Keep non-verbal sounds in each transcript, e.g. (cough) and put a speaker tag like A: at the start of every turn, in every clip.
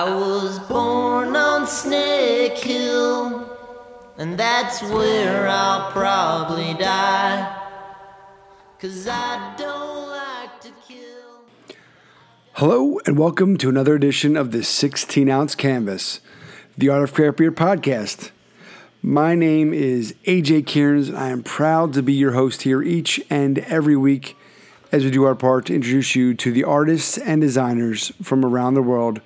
A: I was born on Snake Hill, and that's where I'll probably die. Cause I don't like to kill.
B: Hello, and welcome to another edition of the 16 ounce canvas, the Art of Craft Beer podcast. My name is AJ Kearns, and I am proud to be your host here each and every week as we do our part to introduce you to the artists and designers from around the world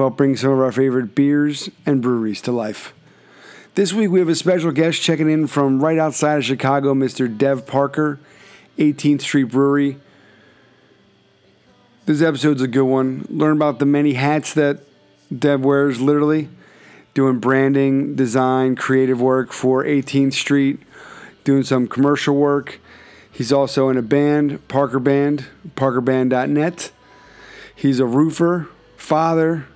B: help bring some of our favorite beers and breweries to life. This week we have a special guest checking in from right outside of Chicago, Mr. Dev Parker, 18th Street Brewery. This episode's a good one. Learn about the many hats that Dev wears, literally, doing branding, design, creative work for 18th Street, doing some commercial work. He's also in a band, Parker Band, parkerband.net. He's a roofer, father,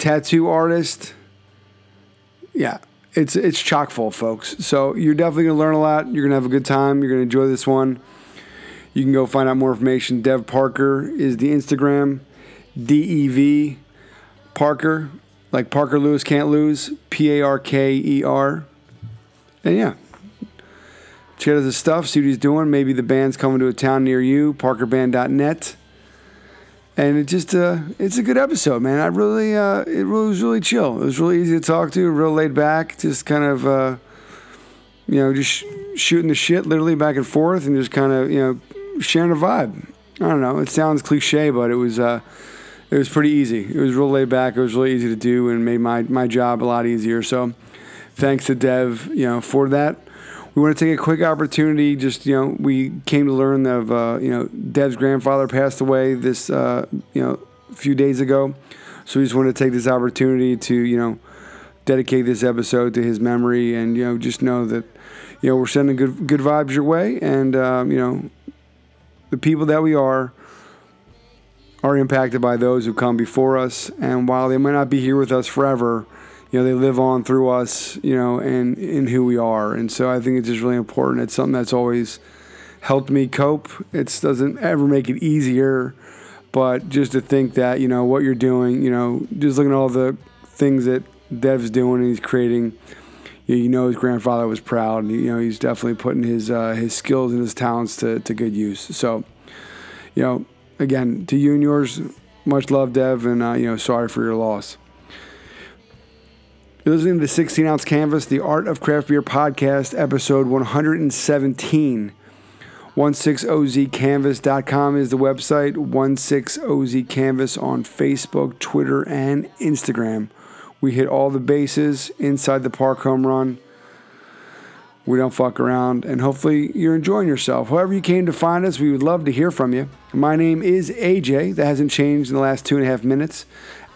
B: tattoo artist. Yeah, it's it's chock full, folks. So you're definitely gonna learn a lot. You're gonna have a good time. You're gonna enjoy this one. You can go find out more information. Dev Parker is the Instagram. D E V Parker, like Parker Lewis can't lose. P A R K E R. And yeah, check out his stuff. See what he's doing. Maybe the band's coming to a town near you. ParkerBand.net and it just uh, it's a good episode, man. I really uh, it was really chill. It was really easy to talk to, real laid back, just kind of uh, you know just sh- shooting the shit, literally back and forth, and just kind of you know sharing a vibe. I don't know. It sounds cliche, but it was uh, it was pretty easy. It was real laid back. It was really easy to do, and made my my job a lot easier. So thanks to Dev, you know, for that we want to take a quick opportunity. Just you know, we came to learn of uh, you know Dev's grandfather passed away this uh, you know few days ago, so we just want to take this opportunity to you know dedicate this episode to his memory, and you know just know that you know we're sending good good vibes your way, and um, you know the people that we are are impacted by those who come before us, and while they might not be here with us forever you know, they live on through us, you know, and in who we are. And so I think it's just really important. It's something that's always helped me cope. It doesn't ever make it easier, but just to think that, you know, what you're doing, you know, just looking at all the things that Dev's doing and he's creating, you know, his grandfather was proud. And, you know, he's definitely putting his uh, his skills and his talents to, to good use. So, you know, again, to you and yours, much love, Dev, and, uh, you know, sorry for your loss. You're listening to the 16 ounce canvas, the Art of Craft Beer podcast, episode 117. 16ozcanvas.com is the website, 16ozcanvas on Facebook, Twitter, and Instagram. We hit all the bases inside the park home run. We don't fuck around, and hopefully you're enjoying yourself. However, you came to find us, we would love to hear from you. My name is AJ. That hasn't changed in the last two and a half minutes.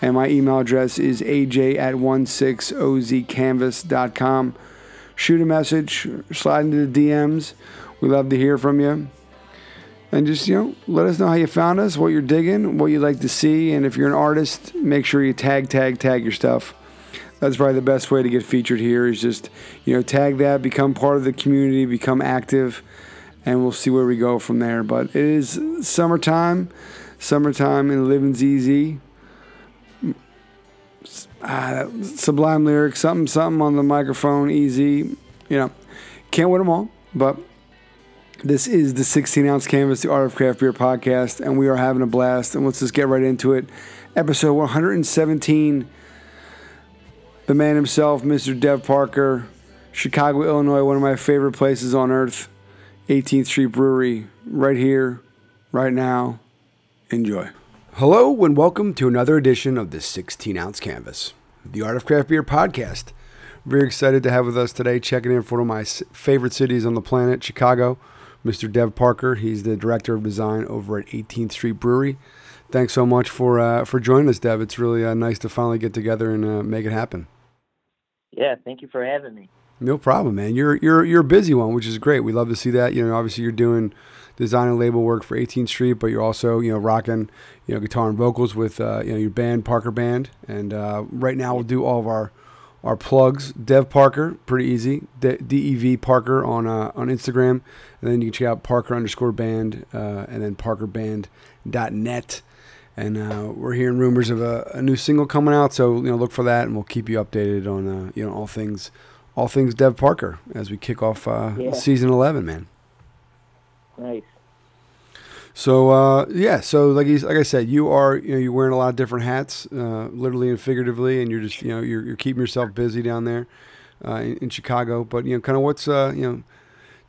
B: And my email address is aj at 16ozcanvas.com. Shoot a message, slide into the DMs. We love to hear from you. And just, you know, let us know how you found us, what you're digging, what you'd like to see. And if you're an artist, make sure you tag, tag, tag your stuff. That's probably the best way to get featured here is just, you know, tag that, become part of the community, become active, and we'll see where we go from there. But it is summertime, summertime, and living's easy uh, sublime lyrics, something, something on the microphone, easy. You know, can't win them all, but this is the 16 ounce canvas, the Art of Craft Beer podcast, and we are having a blast. And let's just get right into it. Episode 117. The man himself, Mr. Dev Parker, Chicago, Illinois, one of my favorite places on earth. 18th Street Brewery, right here, right now. Enjoy. Hello, and welcome to another edition of the 16 ounce canvas, the Art of Craft Beer podcast. Very excited to have with us today, checking in for one of my favorite cities on the planet, Chicago, Mr. Dev Parker. He's the director of design over at 18th Street Brewery. Thanks so much for uh, for joining us, Dev. It's really uh, nice to finally get together and uh, make it happen.
C: Yeah, thank you for having me.
B: No problem, man. You're you're you're a busy one, which is great. We love to see that. You know, obviously you're doing design and label work for 18th Street, but you're also you know rocking you know guitar and vocals with uh, you know your band Parker Band, and uh, right now we'll do all of our our plugs. Dev Parker, pretty easy. D E V Parker on uh, on Instagram, and then you can check out Parker underscore band, uh, and then ParkerBand.net. and uh, we're hearing rumors of a, a, new single coming out. So you know, look for that, and we'll keep you updated on uh, you know all things, all things Dev Parker as we kick off uh, yeah. season eleven, man.
C: Nice.
B: So uh, yeah, so like he's, like I said, you are you know you're wearing a lot of different hats, uh, literally and figuratively, and you're just you know you're, you're keeping yourself busy down there uh, in, in, Chicago. But you know, kind of what's uh, you know,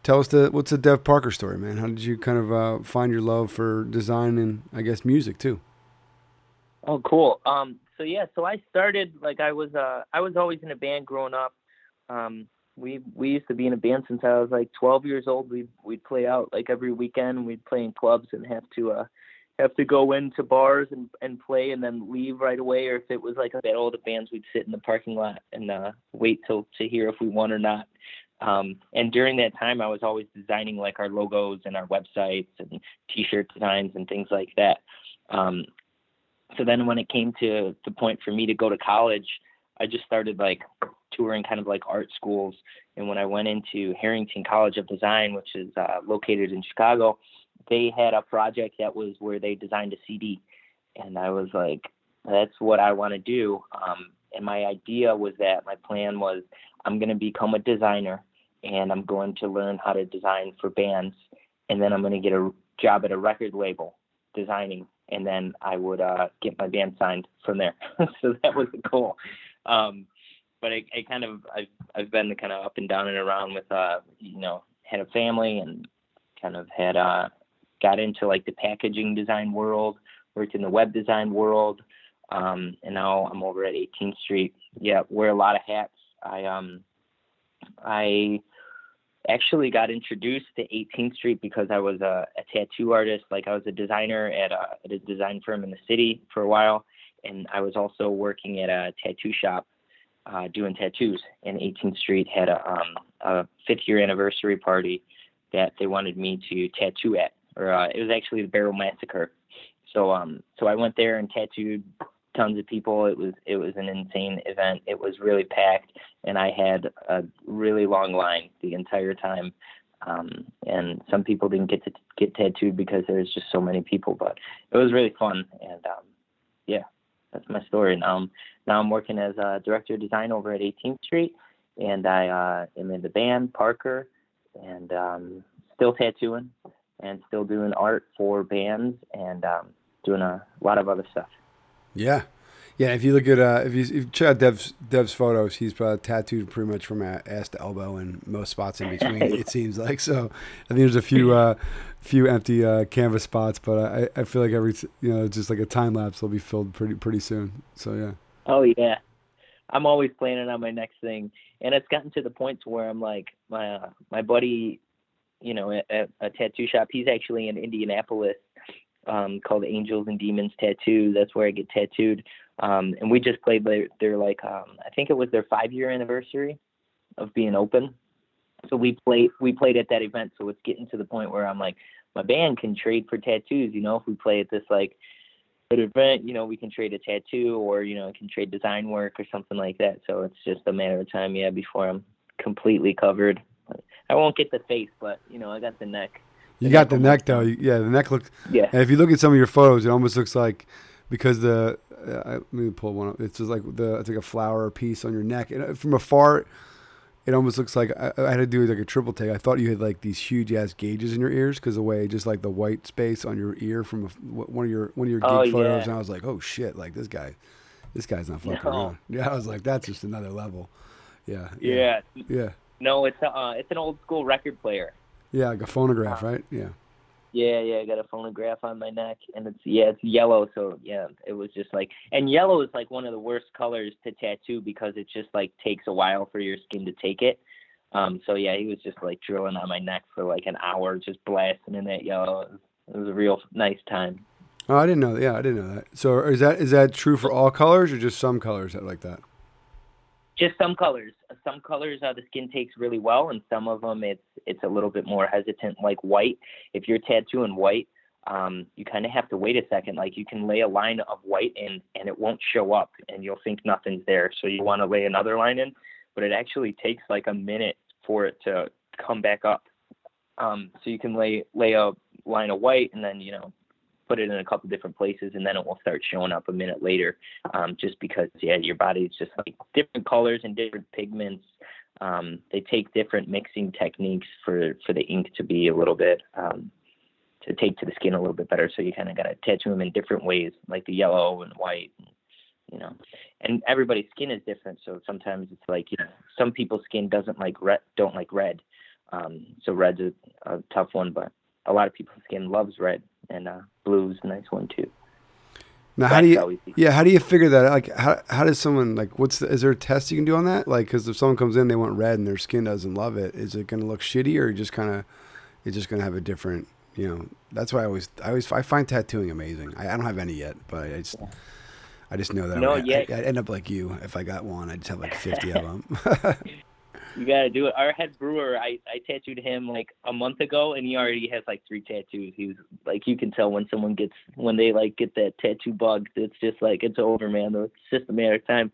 B: tell us the what's the Dev Parker story, man? How did you kind of uh, find your love for design and I guess music too?
C: Oh, cool. Um, so yeah, so I started like I was uh I was always in a band growing up. Um, we we used to be in a band since I was like 12 years old. We we'd play out like every weekend. We'd play in clubs and have to uh have to go into bars and and play and then leave right away. Or if it was like a battle of the bands, we'd sit in the parking lot and uh wait till to hear if we won or not. Um, and during that time, I was always designing like our logos and our websites and T-shirt designs and things like that. Um, so then when it came to the point for me to go to college, I just started like touring kind of like art schools. And when I went into Harrington College of Design, which is uh, located in Chicago, they had a project that was where they designed a CD. And I was like, that's what I want to do. Um, and my idea was that my plan was I'm going to become a designer and I'm going to learn how to design for bands. And then I'm going to get a job at a record label designing. And then I would uh, get my band signed from there. (laughs) so that was the goal. Um, but I, I kind of I've I've been kind of up and down and around with uh you know had a family and kind of had uh got into like the packaging design world, worked in the web design world, um, and now I'm over at 18th Street. Yeah, wear a lot of hats. I um I actually got introduced to 18th Street because I was a, a tattoo artist. Like I was a designer at a, at a design firm in the city for a while, and I was also working at a tattoo shop uh, doing tattoos, and 18th Street had a, um, a fifth year anniversary party that they wanted me to tattoo at, or uh, it was actually the Barrel Massacre. So um, so I went there and tattooed tons of people. It was it was an insane event. It was really packed, and I had a really long line the entire time. Um, and some people didn't get to get tattooed because there was just so many people, but it was really fun. And um, yeah, that's my story. Now I'm now I'm working as a director of design over at 18th Street, and I uh, am in the band Parker, and um, still tattooing, and still doing art for bands, and um, doing a lot of other stuff.
B: Yeah, yeah. If you look at uh, if you, if you check out Dev's Dev's photos, he's uh, tattooed pretty much from ass to elbow and most spots in between. it seems like so. I think there's a few uh, few empty uh, canvas spots, but I, I feel like every you know just like a time lapse will be filled pretty pretty soon. So yeah.
C: Oh yeah, I'm always planning on my next thing, and it's gotten to the point to where I'm like my uh, my buddy, you know, at, a tattoo shop. He's actually in Indianapolis, um, called Angels and Demons Tattoo. That's where I get tattooed. Um, and we just played their, their like um, I think it was their five year anniversary of being open. So we played we played at that event. So it's getting to the point where i'm like my band can trade for tattoos you know? If we play at this like an event you know we can trade a tattoo or you know can trade design work or something like that. So it's just a matter of time yeah before i'm completely covered. I won't get the face but you know i got the neck.
B: You got the neck though. Yeah the neck looks yeah. And if you look at some of your photos it almost looks like because the uh, let me pull one up it's just like the it's like a flower piece on your neck and uh, from afar it almost looks like I, I, had to do like a triple take. I thought you had like these huge ass gauges in your ears because the way just like the white space on your ear from a, one of your one of your oh, photos, yeah. and I was like, oh shit, like this guy, this guy's not fucking no. around. Yeah, I was like, that's just another level. Yeah.
C: Yeah.
B: Yeah. yeah.
C: No, it's a, uh, it's an old school record player.
B: Yeah, like a phonograph, uh, right? Yeah.
C: Yeah, yeah, I got a phonograph on my neck, and it's yeah, it's yellow. So yeah, it was just like, and yellow is like one of the worst colors to tattoo because it just like takes a while for your skin to take it. Um, so yeah, he was just like drilling on my neck for like an hour, just blasting in that yellow. It was, it was a real nice time.
B: Oh, I didn't know. Yeah, I didn't know that. So is that is that true for all colors or just some colors that like that?
C: Just some colors. Some colors uh, the skin takes really well, and some of them it's it's a little bit more hesitant, like white. If you're tattooing white, um, you kind of have to wait a second. Like you can lay a line of white in, and it won't show up, and you'll think nothing's there. So you want to lay another line in, but it actually takes like a minute for it to come back up. Um, so you can lay lay a line of white, and then you know put it in a couple different places, and then it will start showing up a minute later. Um, just because, yeah, your body's just like different colors and different pigments. Um, they take different mixing techniques for for the ink to be a little bit um, to take to the skin a little bit better. So you kind of got to tattoo them in different ways, like the yellow and white. And, You know, and everybody's skin is different. So sometimes it's like you know, some people's skin doesn't like red, don't like red. Um, so red's a, a tough one, but a lot of people's skin loves red, and uh, blue's a nice one too.
B: Now, how do you? Yeah, how do you figure that? Like, how how does someone like? What's the, is there a test you can do on that? Like, because if someone comes in, they want red, and their skin doesn't love it, is it going to look shitty, or just kind of, it's just going to have a different, you know? That's why I always, I always, I find tattooing amazing. I, I don't have any yet, but I just, I just know that
C: no,
B: I,
C: yeah.
B: I'd end up like you if I got one. I'd just have like fifty of (laughs) them. (laughs)
C: you gotta do it. Our head brewer, I, I tattooed him like a month ago, and he already has like three tattoos. He's like, you can tell when someone gets when they like get that tattoo bug. It's just like it's over, man. It's just a matter of time.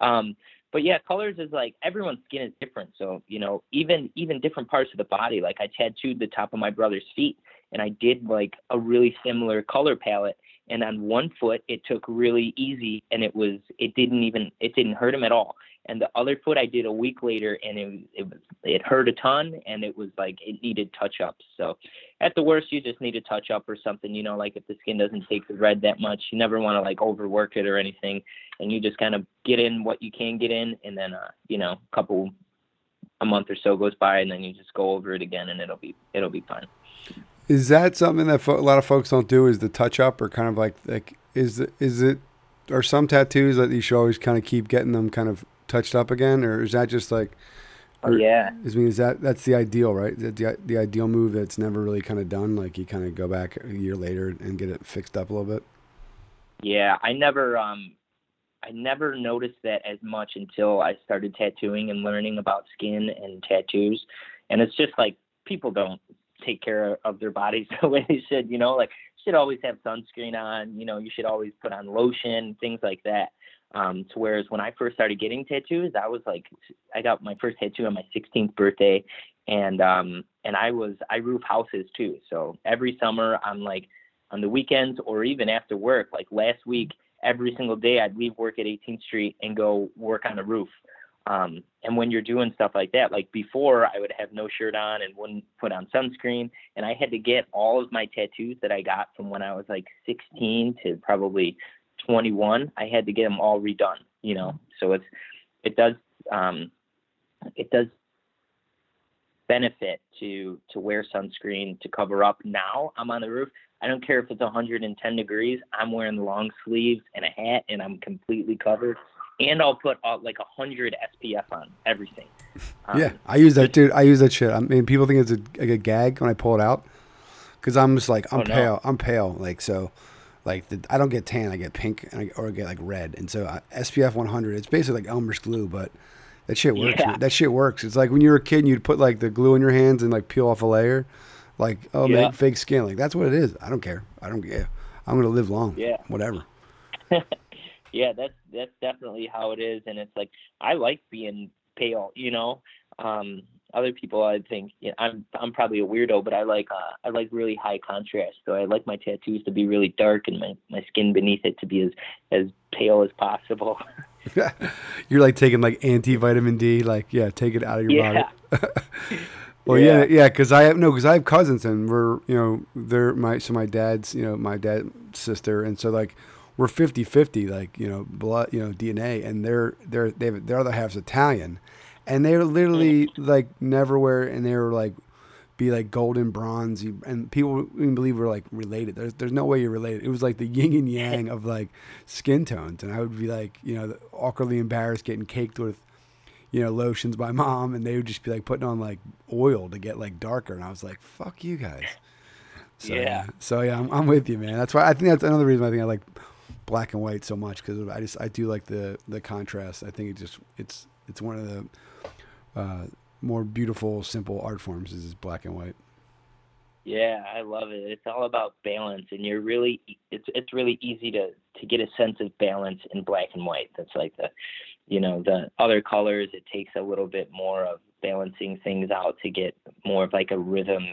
C: Um, but yeah, colors is like everyone's skin is different. So you know, even even different parts of the body. Like I tattooed the top of my brother's feet, and I did like a really similar color palette. And on one foot, it took really easy, and it was it didn't even it didn't hurt him at all and the other foot I did a week later, and it it was it hurt a ton, and it was like it needed touch ups. So at the worst, you just need a touch up or something. You know, like if the skin doesn't take the red that much, you never want to like overwork it or anything, and you just kind of get in what you can get in, and then uh, you know, a couple a month or so goes by, and then you just go over it again, and it'll be it'll be fine.
B: Is that something that fo- a lot of folks don't do? Is the touch up, or kind of like like is is it? Are some tattoos that you should always kind of keep getting them kind of touched up again, or is that just like?
C: Oh, yeah.
B: I mean, is that that's the ideal, right? The, the, the ideal move that's never really kind of done. Like you kind of go back a year later and get it fixed up a little bit.
C: Yeah, I never um, I never noticed that as much until I started tattooing and learning about skin and tattoos, and it's just like people don't take care of their bodies (laughs) the way they should. You know, like you should always have sunscreen on. You know, you should always put on lotion, things like that. Um, to whereas when I first started getting tattoos, I was like, I got my first tattoo on my 16th birthday, and um, and I was I roof houses too. So every summer I'm like on the weekends or even after work. Like last week, every single day I'd leave work at 18th Street and go work on a roof. Um, and when you're doing stuff like that, like before, I would have no shirt on and wouldn't put on sunscreen, and I had to get all of my tattoos that I got from when I was like 16 to probably 21, I had to get them all redone. You know, so it's it does um, it does benefit to to wear sunscreen to cover up. Now I'm on the roof. I don't care if it's 110 degrees. I'm wearing long sleeves and a hat, and I'm completely covered. And I'll put uh, like a hundred SPF on everything.
B: Um, yeah, I use that, dude. I use that shit. I mean, people think it's a, like a gag when I pull it out because I'm just like I'm oh, pale. No. I'm pale, like so like the, I don't get tan, I get pink I, or I get like red. And so uh, SPF 100, it's basically like Elmer's glue, but that shit works. Yeah. That shit works. It's like when you were a kid, and you'd put like the glue in your hands and like peel off a layer, like oh yeah. make fake skin. Like that's what it is. I don't care. I don't care. I'm gonna live long.
C: Yeah.
B: Whatever. (laughs)
C: yeah, that's that's definitely how it is, and it's like I like being pale. You know, um, other people I think you know, I'm I'm probably a weirdo, but I like uh, I like really high contrast. So I like my tattoos to be really dark and my, my skin beneath it to be as as pale as possible. (laughs) (laughs)
B: You're like taking like anti vitamin D, like yeah, take it out of your yeah. body. (laughs) well, yeah, yeah, because I have no, because I have cousins and we're you know they're my so my dad's you know my dad's sister and so like we're 50-50 like you know blood you know DNA and they're they're they have, their other half's Italian and they were literally mm. like never wear, and they were like be like golden bronze, and people even believe we're like related. There's there's no way you're related. It was like the yin and yang of like skin tones, and I would be like you know awkwardly embarrassed getting caked with you know lotions by (laughs) mom, and they would just be like putting on like oil to get like darker, and I was like fuck you guys. So,
C: yeah.
B: So yeah, I'm, I'm with you, man. That's why I think that's another reason I think I like black and white so much because I just I do like the the contrast. I think it just it's it's one of the uh, more beautiful, simple art forms is black and white.
C: Yeah, I love it. It's all about balance, and you're really it's it's really easy to to get a sense of balance in black and white. That's like the, you know, the other colors. It takes a little bit more of balancing things out to get more of like a rhythm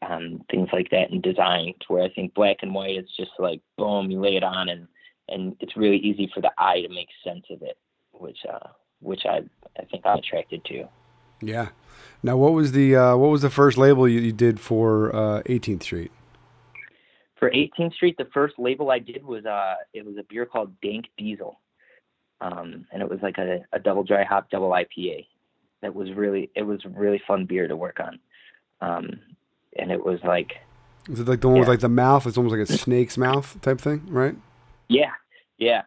C: and um, things like that in design. Where I think black and white is just like boom, you lay it on and and it's really easy for the eye to make sense of it, which uh, which I I think I'm attracted to.
B: Yeah. Now, what was the uh, what was the first label you, you did for uh, 18th Street?
C: For 18th Street, the first label I did was uh, it was a beer called Dank Diesel, um, and it was like a, a double dry hop double IPA. That was really it was a really fun beer to work on, um, and it was like
B: Is it like the one with like the mouth? It's almost like a snake's mouth type thing, right?
C: yeah yeah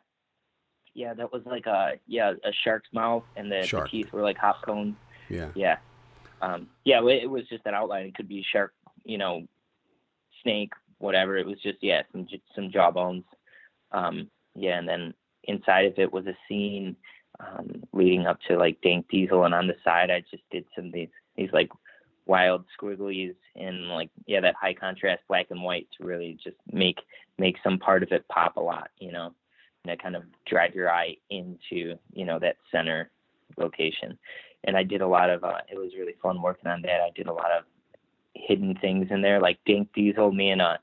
C: yeah that was like a yeah a shark's mouth and the, the teeth were like hop cones.
B: Yeah.
C: Yeah. Um, yeah, it it was just an outline. It could be shark, you know, snake, whatever. It was just yeah, some some jawbones. Um, yeah, and then inside of it was a scene um, leading up to like Dank Diesel, and on the side I just did some of these these like wild squigglies in like yeah that high contrast black and white to really just make make some part of it pop a lot, you know, and that kind of drive your eye into you know that center location and I did a lot of. Uh, it was really fun working on that. I did a lot of hidden things in there, like Dank Diesel. Me and uh,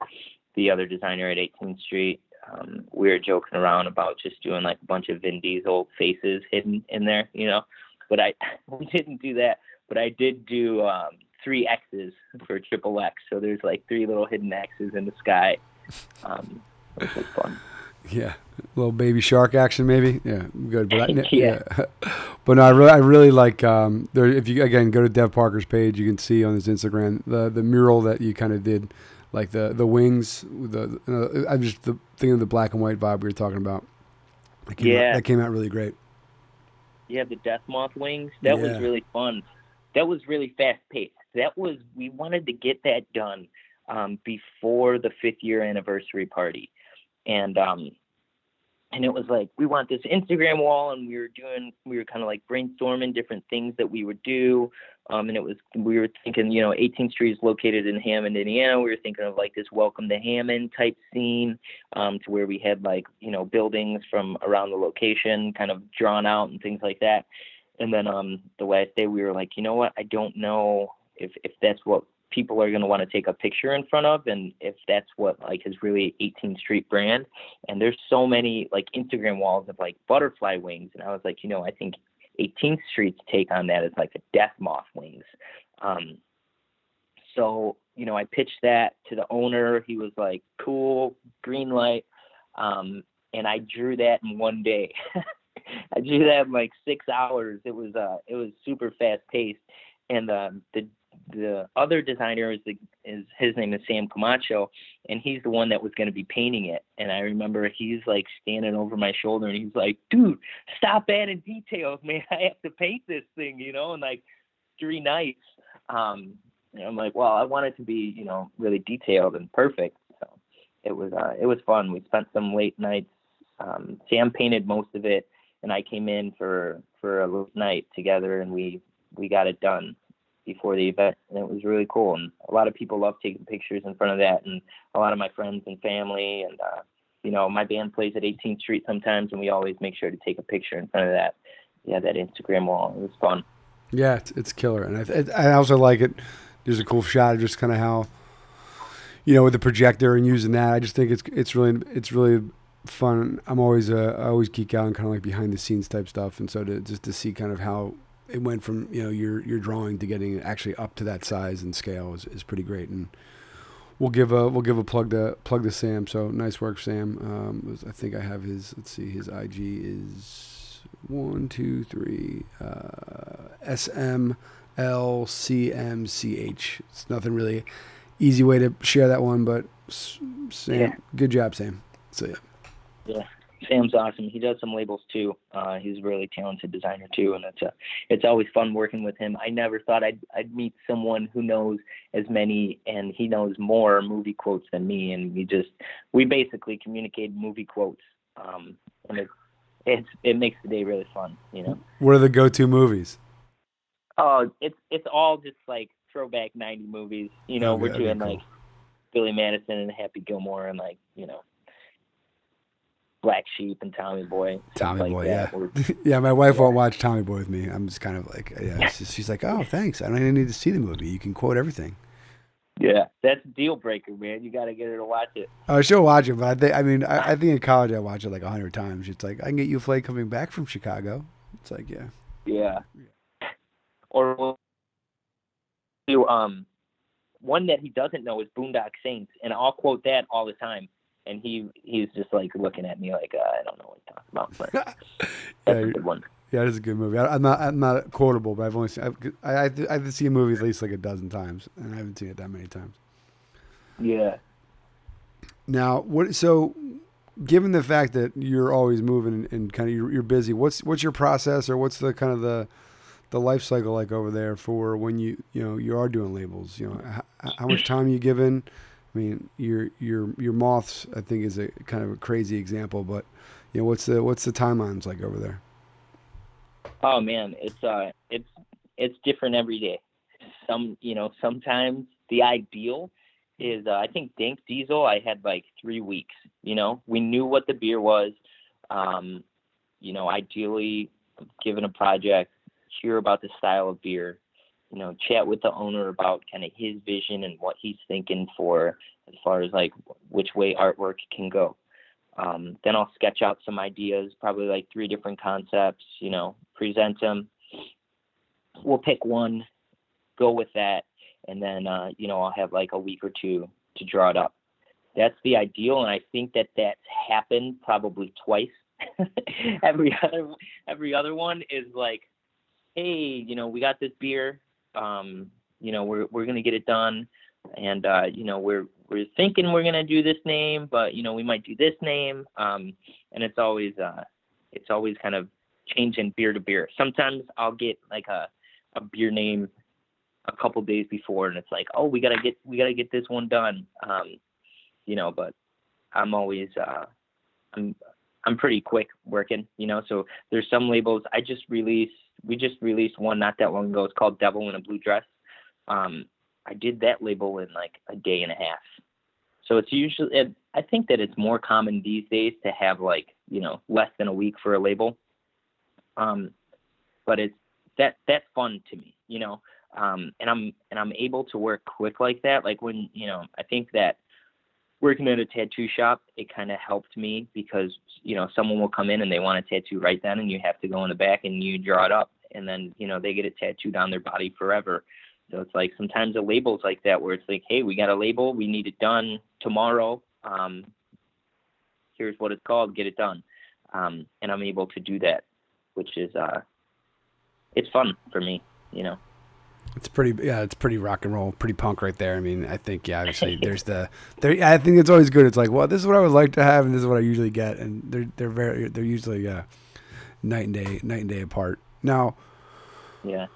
C: the other designer at 18th Street, um, we were joking around about just doing like a bunch of Vin Diesel faces hidden in there, you know. But I (laughs) we didn't do that. But I did do um, three X's for Triple X. So there's like three little hidden X's in the sky, um, which was fun.
B: Yeah, a little baby shark action, maybe. Yeah, good. But I, (laughs)
C: Yeah. (laughs)
B: but no, I really, I really like. Um, there, if you again go to Dev Parker's page, you can see on his Instagram the the mural that you kind of did, like the the wings. The uh, I'm just the, thinking of the black and white vibe we were talking about. That came
C: Yeah.
B: out, that came out really great.
C: Yeah, You have the death moth wings. That
B: Yeah.
C: was really fun. That was really fast paced. That was we wanted to get that done um, before the fifth year anniversary party, and um, and it was like we want this Instagram wall, and we were doing we were kind of like brainstorming different things that we would do. Um, and it was we were thinking, you know, 18th Street is located in Hammond, Indiana. We were thinking of like this Welcome to Hammond type scene, um, to where we had like you know buildings from around the location kind of drawn out and things like that. And then um, the last day we were like, you know what? I don't know if if that's what people are going to want to take a picture in front of, and if that's what like is really 18th Street brand. And there's so many like Instagram walls of like butterfly wings, and I was like, you know, I think 18th Street's take on that is like a death moth wings. Um, so you know, I pitched that to the owner. He was like, "Cool, green light," um, and I drew that in one day. (laughs) I drew that in like six hours. It was uh, it was super fast paced, and um, the the other designer is the is his name is Sam Camacho, and he's the one that was going to be painting it. And I remember he's like standing over my shoulder, and he's like, "Dude, stop adding details, (laughs) man. I have to paint this thing, you know." And like three nights, um, and I'm like, "Well, I want it to be, you know, really detailed and perfect." So it was uh, it was fun. We spent some late nights. Um, Sam painted most of it, and I came in for for a late night together, and we we got it done before the event, and it was really cool. And a lot of people love taking pictures in front of that, and a lot of my friends and family, and uh, you know, my band plays at 18th Street sometimes, and we always make sure to take a picture in front of that. Yeah, that Instagram wall. It was fun.
B: Yeah, it's, it's killer, and I, I also like it. There's a cool shot of just kind of how, you know, with the projector and using that. I just think it's it's really it's really fun. I'm always uh, I always geek out on kind of like behind the scenes type stuff, and so to just to see kind of how it went from you know your your drawing to getting actually up to that size and scale is, is pretty great. And we'll give a we'll give a plug to plug to Sam. So nice work, Sam. Um, I think I have his. Let's see, his IG is one two three uh, S M L C M C H. It's nothing really easy way to share that one, but Sam,
C: Yeah.
B: good job, Sam. So yeah.
C: Yeah, Sam's awesome. He does some labels too. Uh, he's a really talented designer too, and it's a, it's always fun working with him. I never thought I'd I'd meet someone who knows as many and he knows more movie quotes than me, and we just we basically communicate movie quotes, um, and it it's it makes the day really fun, you know.
B: What are the go-to movies?
C: Oh, it's it's all just like throwback '90 movies. You know,
B: Okay,
C: we're doing
B: cool.
C: like Billy Madison and Happy Gilmore and like you know Black Sheep and Tommy Boy.
B: Tommy
C: like
B: Boy,
C: that.
B: yeah. (laughs) Yeah, my wife won't watch Tommy Boy with me. I'm just kind of like, yeah. She's, like, oh, thanks. I don't even need to see the movie. You can quote everything.
C: Yeah, that's a deal breaker, man. You got to get her to watch it.
B: I she'll watch it, but I think I mean I, I think in college I watched it like a hundred times. It's like I can get you a flight coming back from Chicago. It's like yeah.
C: Yeah. Or um one that he doesn't know is Boondock Saints, and I'll quote that all the time. And he he's just like looking at me like uh, I don't know what he's talking about, but (laughs) that's
B: Yeah,
C: a good one.
B: Yeah, it is a good movie. I, I'm not I'm not quotable, but I've only seen, I've, I I I have to see a movie at least like a dozen times, and I haven't seen it that many times.
C: Yeah.
B: Now, what? So, given the fact that you're always moving and, and kind of you're, you're busy, what's what's your process, or what's the kind of the the life cycle like over there for when you you know you are doing labels? You know, how, how much time you given? I mean, your your your moths, I think, is a kind of a crazy example, but you know, what's the what's the timelines like over there?
C: Oh man, it's uh it's it's different every day. Some you know, sometimes the ideal is uh, I think Dank Diesel I had like three weeks, you know. We knew what the beer was. Um, you know, ideally given a project, hear about the style of beer, you know, chat with the owner about kind of his vision and what he's thinking for as far as like which way artwork can go. Um, then I'll sketch out some ideas, probably like three different concepts, you know, present them. We'll pick one, go with that, and then, uh, you know, I'll have like a week or two to draw it up. That's the ideal, and I think that that's happened probably twice. (laughs) every other every other one is like, hey, you know, we got this beer, um, you know, we're we're gonna get it done, and uh, you know, we're we're thinking we're gonna do this name, but you know, we might do this name, um, and it's always uh, it's always kind of changing beer to beer. Sometimes I'll get like a a beer name a couple days before, and it's like, oh, we gotta get we gotta get this one done, um, you know. But I'm always uh, I'm I'm pretty quick working, you know. So there's some labels I just released. We just released one not that long ago. It's called Devil in a Blue Dress. Um, I did that label in like a day and a half. So it's usually it, I think that it's more common these days to have like you know less than a week for a label. Um, but it's that that's fun to me, you know. Um, and I'm and I'm able to work quick like that. Like when you know I think that working at a tattoo shop, it kind of helped me because you know someone will come in and they want a tattoo right then, and you have to go in the back and you draw it up, and then you know they get it tattooed on their body forever. So it's like sometimes a label's like that where it's like, hey, we got a label, we need it done tomorrow. Um, here's what it's called, get it done, um, and I'm able to do that, which is uh, it's fun for me, you know.
B: It's pretty, yeah, it's pretty rock and roll, pretty punk right there. I mean, I think, yeah, obviously, (laughs) there's the, there. I think it's always good. It's like, well, this is what I would like to have, and this is what I usually get, and they're they're very, they're usually uh, night and day, night and day apart. Now,
C: Yeah.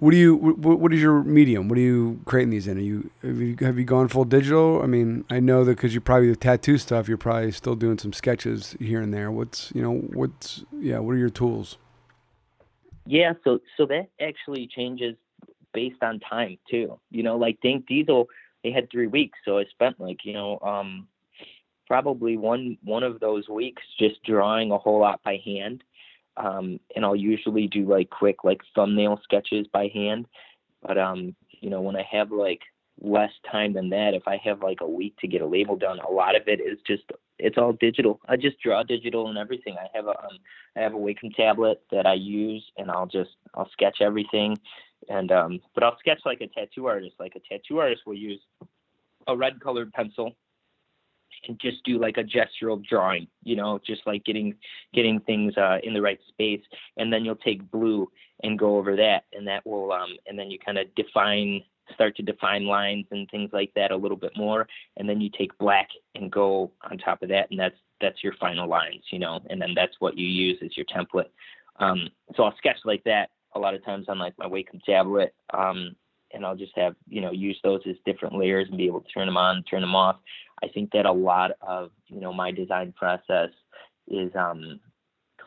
B: what do you, what, what is your medium? What are you creating these in? Are you have you have you gone full digital? I mean, I know that because you probably the tattoo stuff, you're probably still doing some sketches here and there. What's you know, what's yeah, what are your tools?
C: Yeah, so so that actually changes based on time too. You know, like Dank Diesel, they had three weeks, so I spent like you know um, probably one one of those weeks just drawing a whole lot by hand. Um, and I'll usually do like quick like thumbnail sketches by hand. But um, you know, when I have like less time than that, if I have like a week to get a label done, a lot of it is just it's all digital. I just draw digital and everything. I have a um, I have a Wacom tablet that I use, and I'll just I'll sketch everything, and um, but I'll sketch like a tattoo artist. Like a tattoo artist will use a red colored pencil and just do like a gestural drawing. You know, just like getting getting things uh, in the right space, and then you'll take blue and go over that, and that will um, and then you kind of define start to define lines and things like that a little bit more and then you take black and go on top of that and that's that's your final lines you know and then that's what you use as your template um, so i'll sketch like that a lot of times on like my wacom tablet um, and i'll just have you know use those as different layers and be able to turn them on turn them off i think that a lot of you know my design process is um,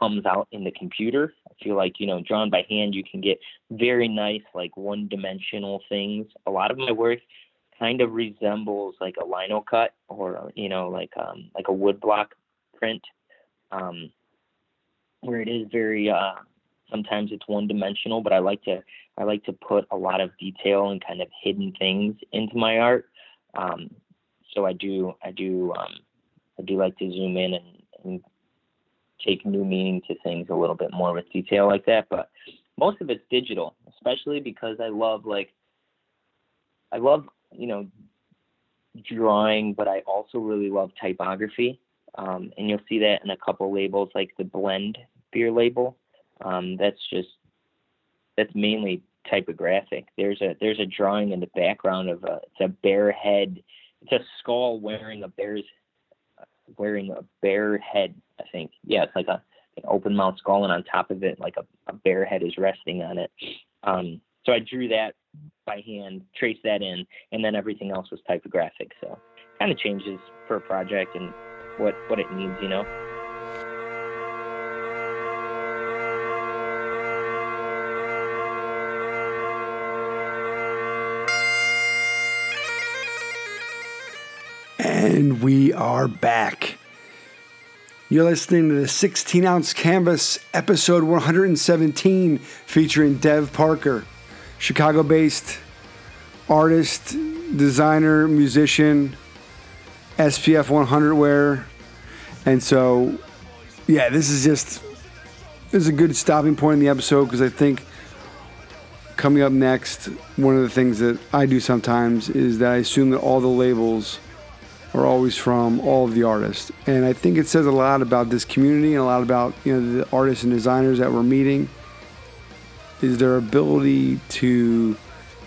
C: comes out in the computer. I feel like, you know, drawn by hand, you can get very nice, like one dimensional things. A lot of my work kind of resembles like a lino cut or, you know, like, um, like a wood block print, um, where it is very, uh, sometimes it's one dimensional, but I like to I like to put a lot of detail and kind of hidden things into my art. Um, so I do I do um, I do like to zoom in and, and take new meaning to things a little bit more with detail like that. But most of it's digital, especially because I love like I love you know drawing, but I also really love typography. Um, and you'll see that in a couple labels, like the Blend beer label. Um, that's just that's mainly typographic. There's a there's a drawing in the background of a it's a bear head. It's a skull wearing a bear's wearing a bear head. I think yeah, it's like a an open mouth skull, and on top of it, like a, a bear head is resting on it. Um, so I drew that by hand, traced that in, and then everything else was typographic. So kind of changes per project and what what it needs, you know.
B: And we are back. You're listening to the 16 ounce canvas, episode 117, featuring Dev Parker, Chicago based artist, designer, musician, SPF 100 wear. And so, yeah, this is just this is a good stopping point in the episode because I think coming up next, one of the things that I do sometimes is that I assume that all the labels are always from all of the artists. And I think it says a lot about this community and a lot about, you know, the artists and designers that we're meeting is their ability to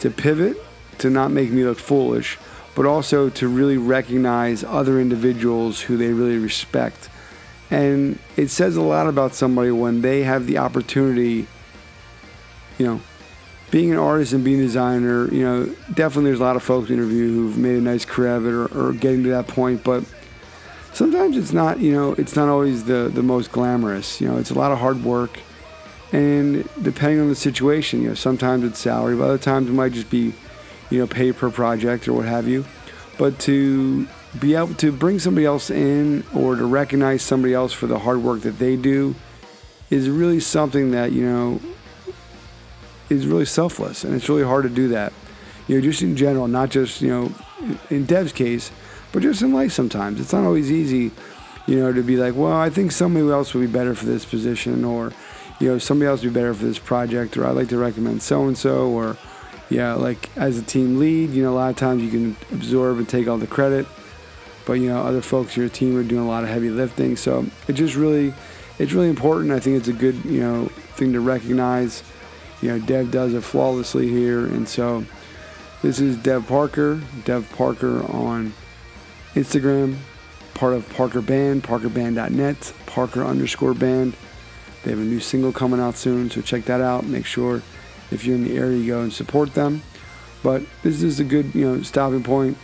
B: to pivot, to not make me look foolish, but also to really recognize other individuals who they really respect. And it says a lot about somebody when they have the opportunity, you know, being an artist and being a designer, you know, definitely there's a lot of folks interview who've made a nice career of it or, or getting to that point, but sometimes it's not, you know, it's not always the, the most glamorous. You know, it's a lot of hard work. And depending on the situation, you know, sometimes it's salary, but other times it might just be, you know, pay per project or what have you. But to be able to bring somebody else in or to recognize somebody else for the hard work that they do is really something that, you know, is really selfless, and it's really hard to do that. You know, just in general, not just you know, in Dev's case, but just in life. Sometimes it's not always easy, you know, to be like, well, I think somebody else would be better for this position, or you know, somebody else would be better for this project, or I'd like to recommend so and so, or yeah, like as a team lead, you know, a lot of times you can absorb and take all the credit, but you know, other folks in your team are doing a lot of heavy lifting, so it just really, it's really important. I think it's a good, you know, thing to recognize you know, Dev does it flawlessly here. And so this is Dev Parker, Dev Parker on Instagram, part of Parker Band, parkerband.net, Parker underscore band. They have a new single coming out soon, so check that out. Make sure if you're in the area, you go and support them. But this is a good, you know, stopping point.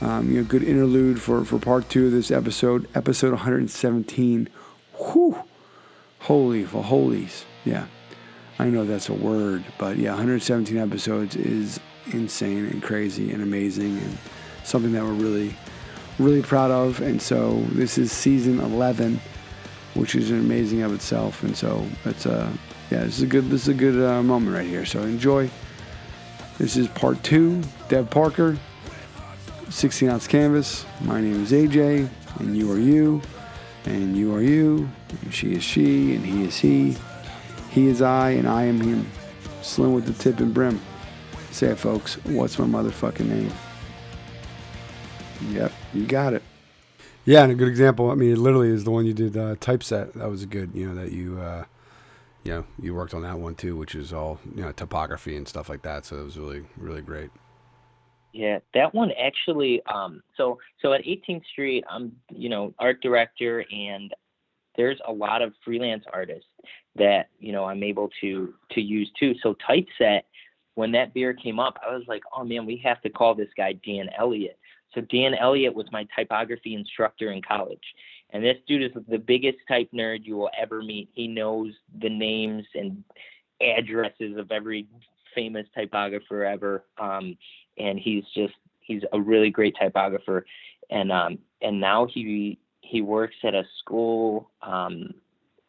B: Um, you know, good interlude for for part two of this episode, episode 117. Whew, holy for holies, yeah. I know that's a word, but yeah, 117 episodes is insane and crazy and amazing and something that we're really, really proud of. And so this is season 11, which is amazing of itself. And so it's a, yeah, this is a good, this is a good uh, moment right here. So enjoy. This is part two. Dev Parker, 16 ounce canvas. My name is AJ, and you are you, and you are you, and she is she, and he is he. He is I, and I am him. Slim with the tip and brim. Say it, folks. What's my motherfucking name? Yep, you got it. Yeah, and a good example. I mean, it literally is the one you did uh, typeset. That was a good, you know, that you, uh, you know, you worked on that one too, which is all you know topography and stuff like that. So it was really, really great.
C: Yeah, that one actually. Um, so so at 18th Street, I'm you know art director, and there's a lot of freelance artists that you know I'm able to to use too. So typeset, when that beer came up, I was like, oh man, we have to call this guy Dan Elliott. So Dan Elliott was my typography instructor in college. And this dude is the biggest type nerd you will ever meet. He knows the names and addresses of every famous typographer ever. Um, and he's just he's a really great typographer. And um, and now he he works at a school um,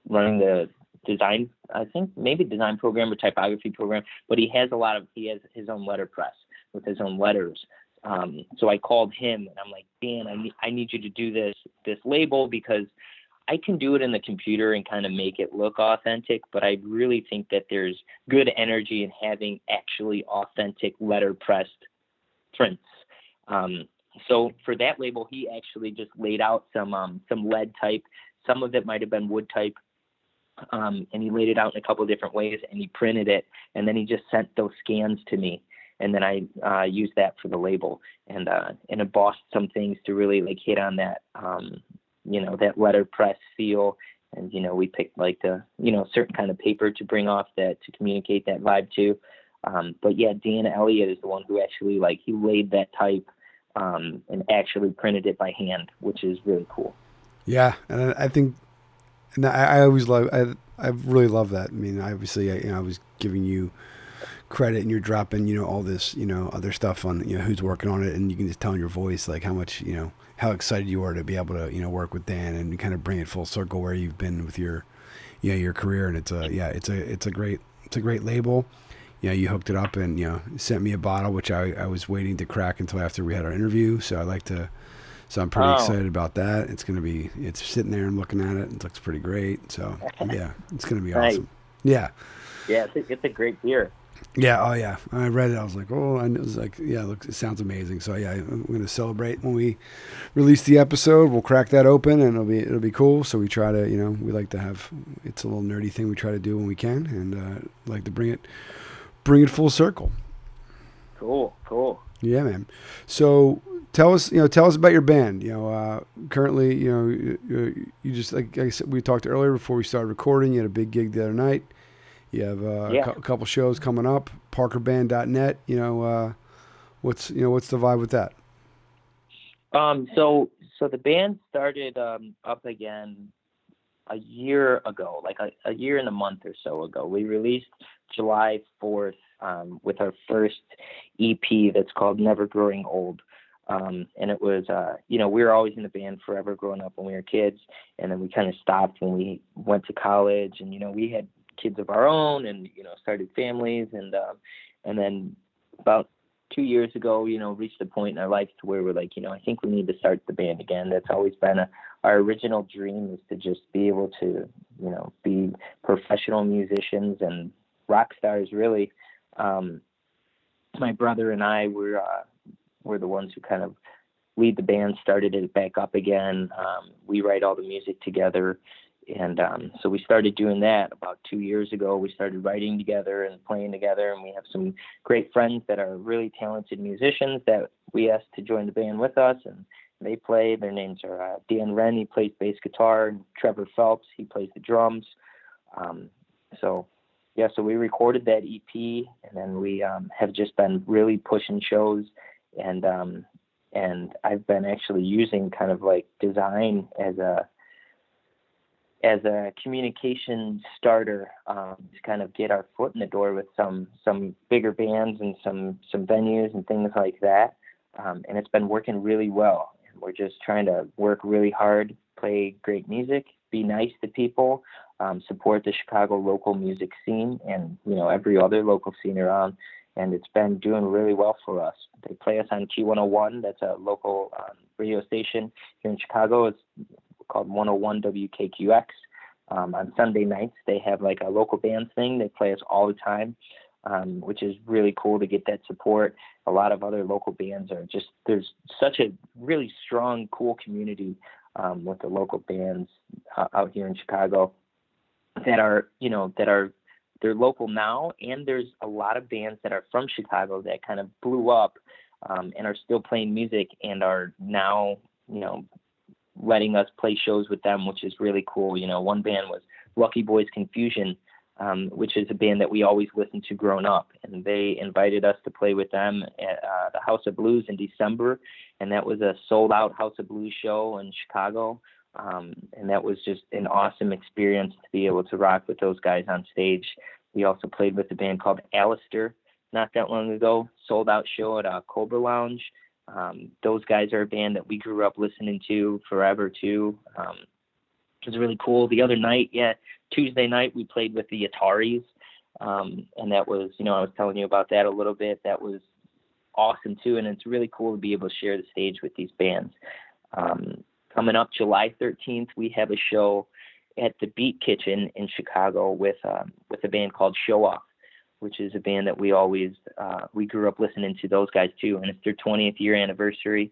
C: running the design, I think maybe design program or typography program, but he has a lot of he has his own letterpress with his own letters. Um, so I called him and I'm like, Dan, I need I need you to do this this label because I can do it in the computer and kind of make it look authentic, but I really think that there's good energy in having actually authentic letterpressed prints. Um, so for that label, he actually just laid out some um, some lead type. Some of it might have been wood type, um, and he laid it out in a couple of different ways, and he printed it, and then he just sent those scans to me, and then I uh, used that for the label, and uh, and embossed some things to really like hit on that um, you know that letterpress feel. And you know we picked like the you know certain kind of paper to bring off that to communicate that vibe to. Um, but yeah dan elliott is the one who actually like he laid that type um, and actually printed it by hand which is really cool.
B: Yeah and i think and i, I always love I, I really love that. I mean obviously I, you know, I was giving you credit and you're dropping you know all this you know other stuff on you know who's working on it and you can just tell in your voice like how much you know how excited you are to be able to you know work with Dan and kind of bring it full circle where you've been with your you know your career. And it's a yeah it's a it's a great it's a great label. You you hooked it up and you know sent me a bottle which I, I was waiting to crack until after we had our interview. So I like to so I'm pretty oh. excited about that it's gonna be it's sitting there and looking at it it looks pretty great so (laughs) yeah it's gonna be awesome yeah
C: yeah it's a, it's a great beer
B: yeah. Oh, yeah. I read it. I was like, oh, and it was like, yeah, look, it sounds amazing. So yeah, we're gonna celebrate when we release the episode. We'll crack that open, and it'll be it'll be cool. So we try to, you know, we like to have it's a little nerdy thing we try to do when we can, and uh, like to bring it bring it full circle.
C: Cool. Cool.
B: Yeah, man. So tell us, you know, tell us about your band. You know, uh, currently, you know, you, you just like I said, we talked earlier before we started recording. You had a big gig the other night. You have uh, yeah. a couple shows coming up. ParkerBand.net. You know, uh, what's you know what's the vibe with that?
C: Um, so so the band started um, up again a year ago, like a, a year and a month or so ago. We released July fourth um, with our first EP that's called Never Growing Old. Um, and it was, uh, you know, we were always in the band forever growing up when we were kids, and then we kind of stopped when we went to college, and you know, we had kids of our own and you know started families. And um, and then about two years ago you know reached a point in our life to where we're like you know I think we need to start the band again. That's always been a, our original dream is to just be able to you know be professional musicians and rock stars really. Um, my brother and I were uh, were the ones who kind of lead the band started it back up again um, we write all the music together and um, so we started doing that about two years ago. We started writing together and playing together, and we have some great friends that are really talented musicians that we asked to join the band with us, and they play. Their names are uh, Dan Wren, he plays bass guitar, and Trevor Phelps, he plays the drums. Um, so yeah, so we recorded that EP, and then we um, have just been really pushing shows, and um, and I've been actually using kind of like design as a as a communication starter um, to kind of get our foot in the door with some some bigger bands and some some venues and things like that. Um, and it's been working really well. And we're just trying to work really hard, play great music, be nice to people, um, support the Chicago local music scene, and you know every other local scene around. And it's been doing really well for us. They play us on Q101. That's a local um, radio station here in Chicago. It's called 101 WKQX. Um, on Sunday nights, they have like a local bands thing. They play us all the time, um, which is really cool to get that support. A lot of other local bands are just there's such a really strong, cool community um, with the local bands uh, out here in Chicago that are you know that are they're local now, and there's a lot of bands that are from Chicago that kind of blew up um, and are still playing music and are now you know letting us play shows with them, which is really cool. You know, one band was Lucky Boys Confusion, um, which is a band that we always listened to growing up, and they invited us to play with them at uh, the House of Blues in December, and that was a sold-out House of Blues show in Chicago. Um, and that was just an awesome experience to be able to rock with those guys on stage. We also played with a band called Allister not that long ago, sold out show at uh, Cobra Lounge. Um, those guys are a band that we grew up listening to forever too. Um, was really cool. The other night, yeah, Tuesday night we played with the Ataris, um, and that was, you know, I was telling you about that a little bit. That was awesome too, and it's really cool to be able to share the stage with these bands. Um, coming up July 13th, we have a show at the Beat Kitchen in Chicago with um, with a band called Showoff, which is a band that we always uh, we grew up listening to those guys too, and it's their 20th year anniversary,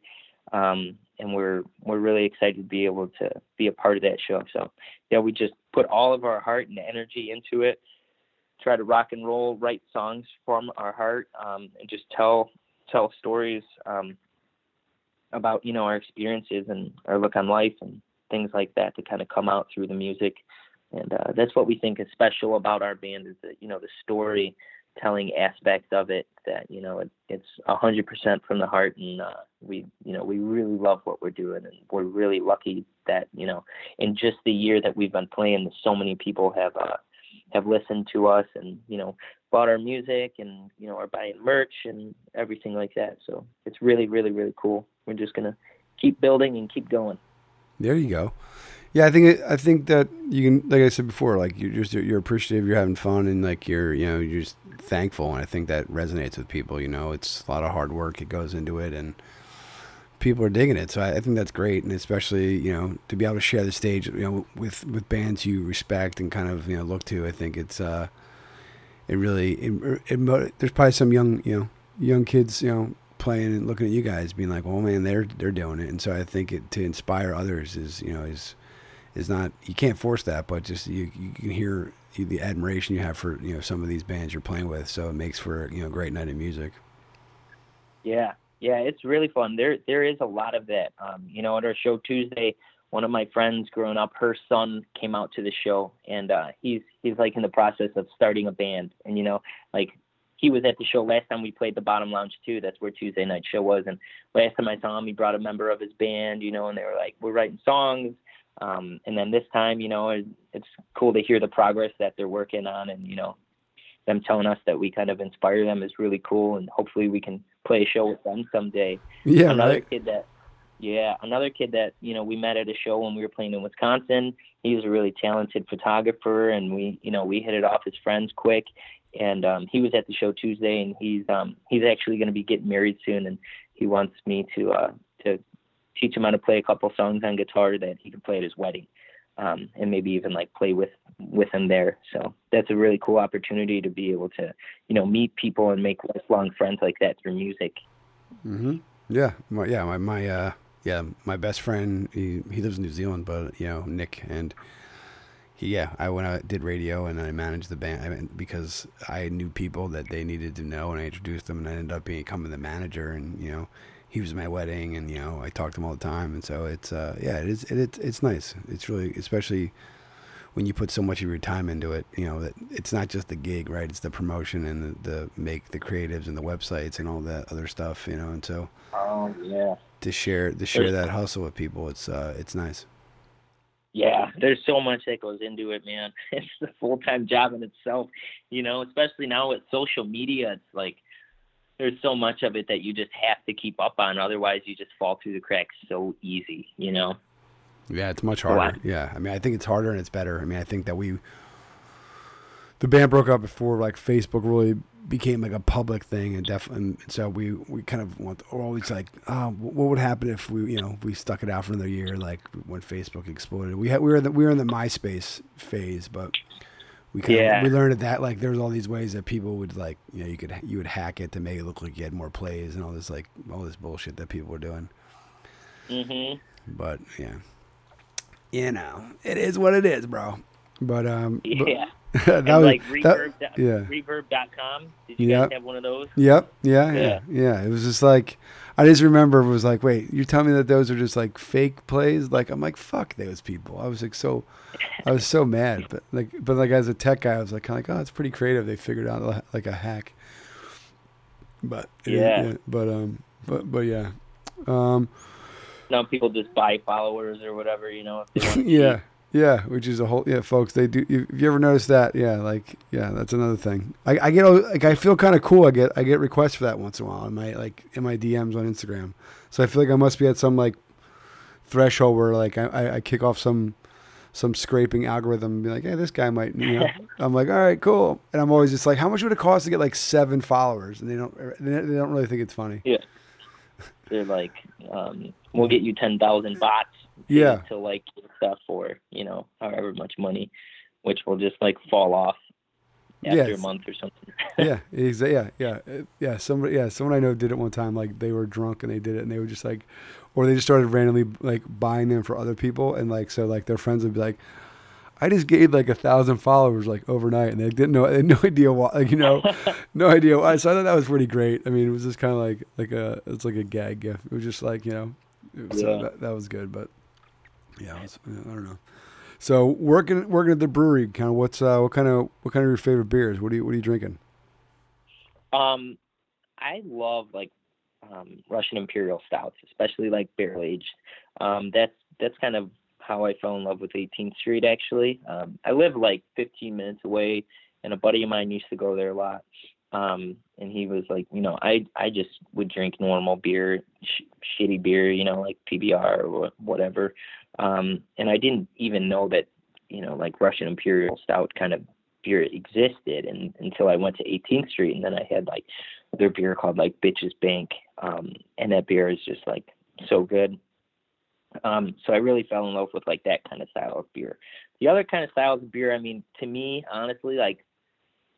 C: um, and we're we're really excited to be able to be a part of that show. So yeah, we just put all of our heart and energy into it, try to rock and roll, write songs from our heart, um, and just tell tell stories um, about you know our experiences and our look on life and things like that to kind of come out through the music. And uh, that's what we think is special about our band is that you know the storytelling aspect of it. That you know it, it's a hundred percent from the heart, and uh, we you know we really love what we're doing, and we're really lucky that you know in just the year that we've been playing, so many people have uh, have listened to us and you know bought our music and you know are buying merch and everything like that. So it's really really really cool. We're just gonna keep building and keep going.
B: There you go. Yeah, I think I think that you can, like I said before, like you're just you're appreciative, you're having fun, and like you're you know you're just thankful, and I think that resonates with people. You know, it's a lot of hard work it goes into it, and people are digging it. So I, I think that's great, and especially you know to be able to share the stage, you know, with with bands you respect and kind of you know look to. I think it's uh, it really it, it, there's probably some young you know young kids you know playing and looking at you guys, being like, "Oh man, they're they're doing it," and so I think it, to inspire others is you know is is not you can't force that, but just you you can hear the admiration you have for you know some of these bands you're playing with, so it makes for you know great night of music.
C: Yeah, yeah, it's really fun. There there is a lot of that. Um, you know, at our show Tuesday, one of my friends growing up, her son came out to the show, and uh, he's he's like in the process of starting a band, and you know, like he was at the show last time we played the Bottom Lounge too. That's where Tuesday night show was. And last time I saw him, he brought a member of his band, you know, and they were like, we're writing songs. Um, and then this time, you know, it, it's cool to hear the progress that they're working on, and you know, them telling us that we kind of inspire them is really cool. And hopefully, we can play a show with them someday.
B: Yeah,
C: another
B: right.
C: kid that yeah, another kid that you know we met at a show when we were playing in Wisconsin. He was a really talented photographer, and we you know we hit it off as friends quick and um, he was at the show Tuesday, and he's um, he's actually going to be getting married soon, and he wants me to uh, to teach him how to play a couple songs on guitar that he can play at his wedding, um, and maybe even like play with with him there. So that's a really cool opportunity to be able to you know meet people and make lifelong friends like that through music.
B: Mm-hmm. Yeah, my, yeah, my my uh, yeah, my best friend he he lives in New Zealand, but you know Nick and He, yeah, I went out did radio and I managed the band I mean, because I knew people that they needed to know and I introduced them and I ended up becoming the manager and you know he was at my wedding and you know I talked to him all the time. And so it's uh, yeah it is it, it, it's nice. It's really especially when you put so much of your time into it you know that it's not just the gig right? It's the promotion and the, the make the creatives and the websites and all that other stuff you know? And so
C: oh yeah.
B: to share to share that hustle with people it's uh, it's nice.
C: Yeah, there's so much that goes into it, man. (laughs) It's a full time job in itself, you know, especially now with social media. It's like there's so much of it that you just have to keep up on. Otherwise, you just fall through the cracks so easy, you know?
B: Yeah, it's much harder. Yeah. I mean, I think it's harder and it's better. I mean, I think that we, the band broke up before like Facebook really became like a public thing and definitely so we we kind of want always like oh what would happen if we you know if we stuck it out for another year like when Facebook exploded we had we were in the, we were in the MySpace phase but we kind
C: yeah.
B: of, we learned that like there's all these ways that people would like you know you could you would hack it to make it look like you had more plays and all this like all this bullshit that people were doing.
C: Mm-hmm.
B: But yeah, you know it is what it is, bro. But um,
C: yeah.
B: But, (laughs) that was,
C: like reverb,
B: that, yeah.
C: reverb.com. Did you
B: Yep.
C: guys have one of those?
B: Yep. Yeah, yeah.
C: Yeah.
B: Yeah. It was just like I just remember it was like, wait, you're telling me that those are just like fake plays? Like I'm like, fuck those people. I was like so I was so mad. (laughs) But like but like as a tech guy I was like kinda like, oh, it's pretty creative. They figured out like a hack. But
C: Yeah.
B: But um but but yeah. Um
C: Now people just buy followers or whatever, you know. If they want to (laughs)
B: yeah. Yeah, which is a whole yeah, folks. They do. If you ever noticed that, yeah, like yeah, that's another thing. I, I get like I feel kind of cool. I get I get requests for that once in a while in my like in my DMs on Instagram. So I feel like I must be at some like threshold where like I, I, kick off some some scraping algorithm and be like, hey, this guy might, you know. (laughs) I'm like, all right, cool. And I'm always just like, how much would it cost to get like seven followers? And they don't, they don't really think it's funny.
C: Yeah. They're like, um, we'll get you 10,000 bots.
B: Yeah.
C: To like stuff for, you know, however much money, which will just like fall off after
B: Yes.
C: a month or something.
B: yeah, (laughs) exa- yeah, yeah, Uh, yeah. Somebody, yeah, someone I know did it one time. Like they were drunk and they did it, and they were just like, or they just started randomly like buying them for other people, and like so like their friends would be like, I just gained like a thousand followers like overnight, and they didn't know, they had no (laughs) idea why, like you know, (laughs) no idea why. So I thought that was pretty great. I mean, it was just kind of like like a it's like a gag gift. It was just like you know, it so
C: Yeah.
B: that, that was good, but yeah, was, I don't know. So working working at the brewery, kind of what's uh, what kind of what kind of your favorite beers? What are you what are you drinking?
C: Um, I love like um, Russian Imperial stouts, especially like barrel aged. Um, that's that's kind of how I fell in love with 18th Street. Actually, um, I live like 15 minutes away, and a buddy of mine used to go there a lot. Um, and he was like, you know, I I just would drink normal beer, sh- shitty beer, you know, like PBR or whatever. Um, and I didn't even know that, you know, like Russian Imperial Stout kind of beer existed and, until I went to 18th Street, and then I had like their beer called like Bitches Bank, um, and that beer is just like so good. Um, so I really fell in love with like that kind of style of beer. The other kind of styles of beer, I mean, to me, honestly, like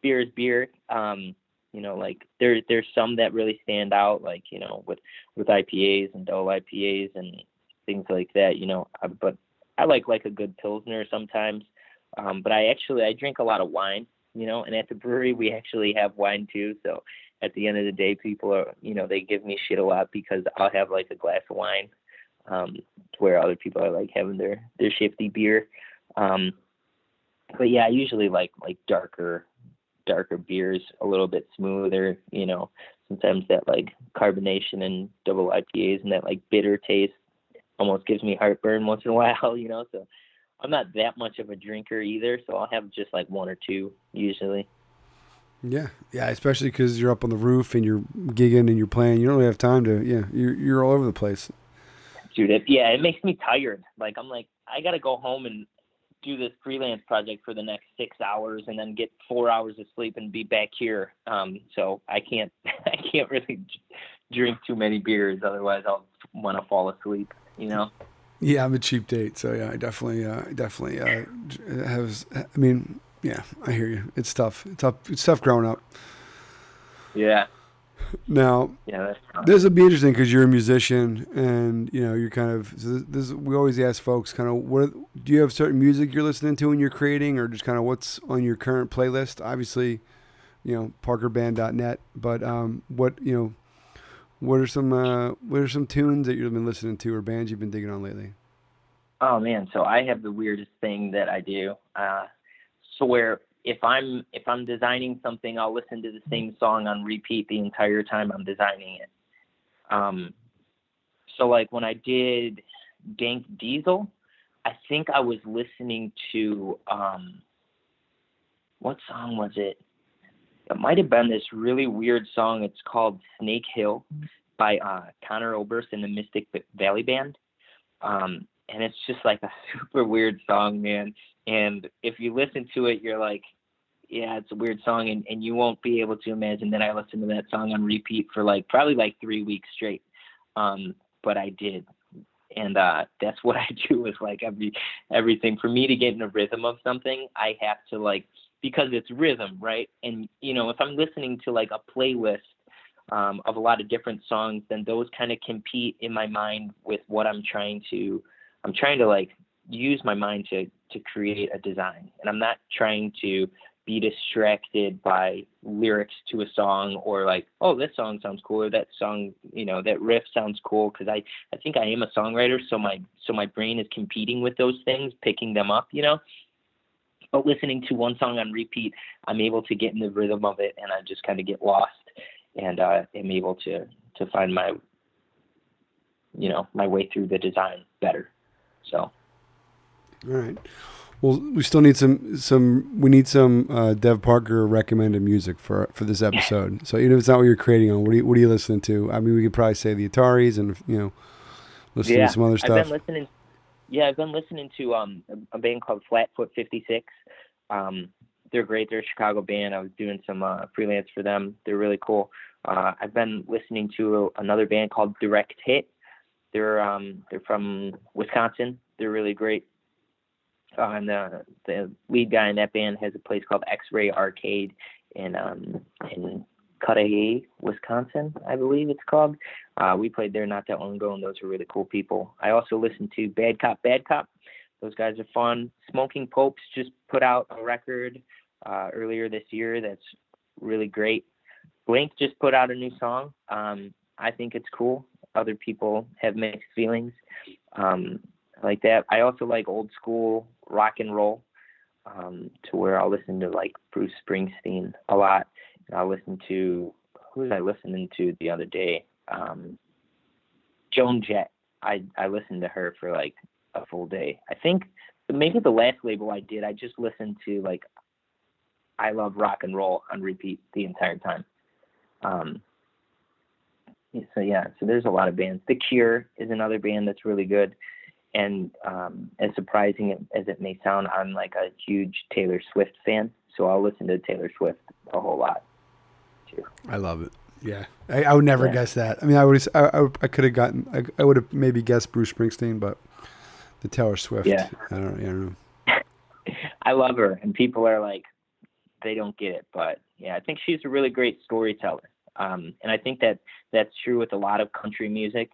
C: beer is beer. Um, you know, like there there's some that really stand out, like you know, with with IPAs and double IPAs and things like that. You know, Uh, but I like like a good pilsner sometimes. Um, but I actually I drink a lot of wine, you know, and at the brewery we actually have wine too. So at the end of the day, people are, you know, they give me shit a lot because I'll have like a glass of wine, um, where other people are like having their their shifty beer. Um, but yeah, I usually like like darker darker beers, a little bit smoother, you know. Sometimes that like carbonation and double IPAs and that like bitter taste almost gives me heartburn (laughs) once in a while, you know. So I'm not that much of a drinker either, so I'll have just like one or two usually.
B: Yeah, yeah, especially because you're up on the roof and you're gigging and you're playing. You don't really have time to. Yeah, you're you're all over the place.
C: Dude, it, yeah, it makes me tired. Like I'm like I gotta go home and do this freelance project for the next six hours and then get four hours of sleep and be back here. Um, so I can't (laughs) I can't really drink too many beers, otherwise I'll want to fall asleep. You know.
B: Yeah, I'm a cheap date, so yeah, I definitely, uh, definitely uh, has. I mean, yeah, I hear you. It's tough. It's tough. It's tough growing up.
C: Yeah.
B: Now,
C: Yeah.
B: This will be interesting because you're a musician, and you know, you're kind of. So this, this we always ask folks, kind of, what do you have certain music you're listening to when you're creating, or just kind of what's on your current playlist? Obviously, you know, ParkerBand.net, but um, what you know, what are some uh, what are some tunes that you've been listening to or bands you've been digging on lately?
C: Oh man, so I have the weirdest thing that I do. Uh, so where if I'm if I'm designing something, I'll listen to the same song on repeat the entire time I'm designing it. Um, so like when I did Dank Diesel, I think I was listening to um, what song was it? It might have been this really weird song. It's called Snake Hill by uh, Conor Oberst and the Mystic Valley Band. Um, and it's just like a (laughs) super weird song, man. And if you listen to it, you're like, yeah, it's a weird song, and, and you won't be able to imagine that I listened to that song on repeat for like probably like three weeks straight. Um, but I did, and uh, that's what (laughs) I do with like every everything. For me to get in a rhythm of something, I have to like because it's rhythm, right? And you know, if I'm listening to like a playlist um, of a lot of different songs, then those kind of compete in my mind with what I'm trying to. I'm trying to like use my mind to to create a design, and I'm not trying to be distracted by lyrics to a song or like, oh, this song sounds cool or that song, you know, that riff sounds cool because I I think I am a songwriter, so my so my brain is competing with those things, picking them up, you know. But listening to one song on repeat, I'm able to get in the rhythm of it, and I just kind of get lost, and uh, am able to to find my, you know, my way through the design better. So
B: All right. Well, we still need some some. We need some uh, Dev Parker recommended music for for this (laughs) episode. So even if it's not what you're creating on, what are you what are you listening to? I mean, we could probably say the Ataris and you know, listen
C: yeah,
B: to some other stuff.
C: I've been listening. yeah, I've been listening to um a, a band called Flatfoot 56. Um, they're great. They're a Chicago band. I was doing some uh, freelance for them. They're really cool. Uh, I've been listening to another band called Direct Hit. They're um they're from Wisconsin. They're really great. Uh, and the the lead guy in that band has a place called X Ray Arcade in um in Cudahy, Wisconsin, I believe it's called. Uh, we played there not that long ago, and those are really cool people. I also listened to Bad Cop, Bad Cop. Those guys are fun. Smoking Popes just put out a record uh, earlier this year that's really great. Blink just put out a new song. Um, I think it's cool. Other people have mixed feelings um, like that. I also like old school rock and roll um, to where I'll listen to like Bruce Springsteen a lot. And I'll listen to who was I listening to the other day? Um, Joan Jett. I I listened to her for like a full day. I think maybe the last label I did, I just listened to like I love rock and roll on repeat the entire time. Um, so yeah, so there's a lot of bands. The Cure is another band that's really good, and um, as surprising as it may sound, I'm like a huge Taylor Swift fan, so I'll listen to Taylor Swift a whole lot too.
B: I love it. Yeah, I, I would never yeah. guess that. I mean, I would I, I, I could have gotten I, I would have maybe guessed Bruce Springsteen, but the Taylor Swift.
C: Yeah,
B: I don't, I don't know. (laughs)
C: I love her, and people are like, they don't get it, but yeah, I think she's a really great storyteller. Um, and I think that that's true with a lot of country music.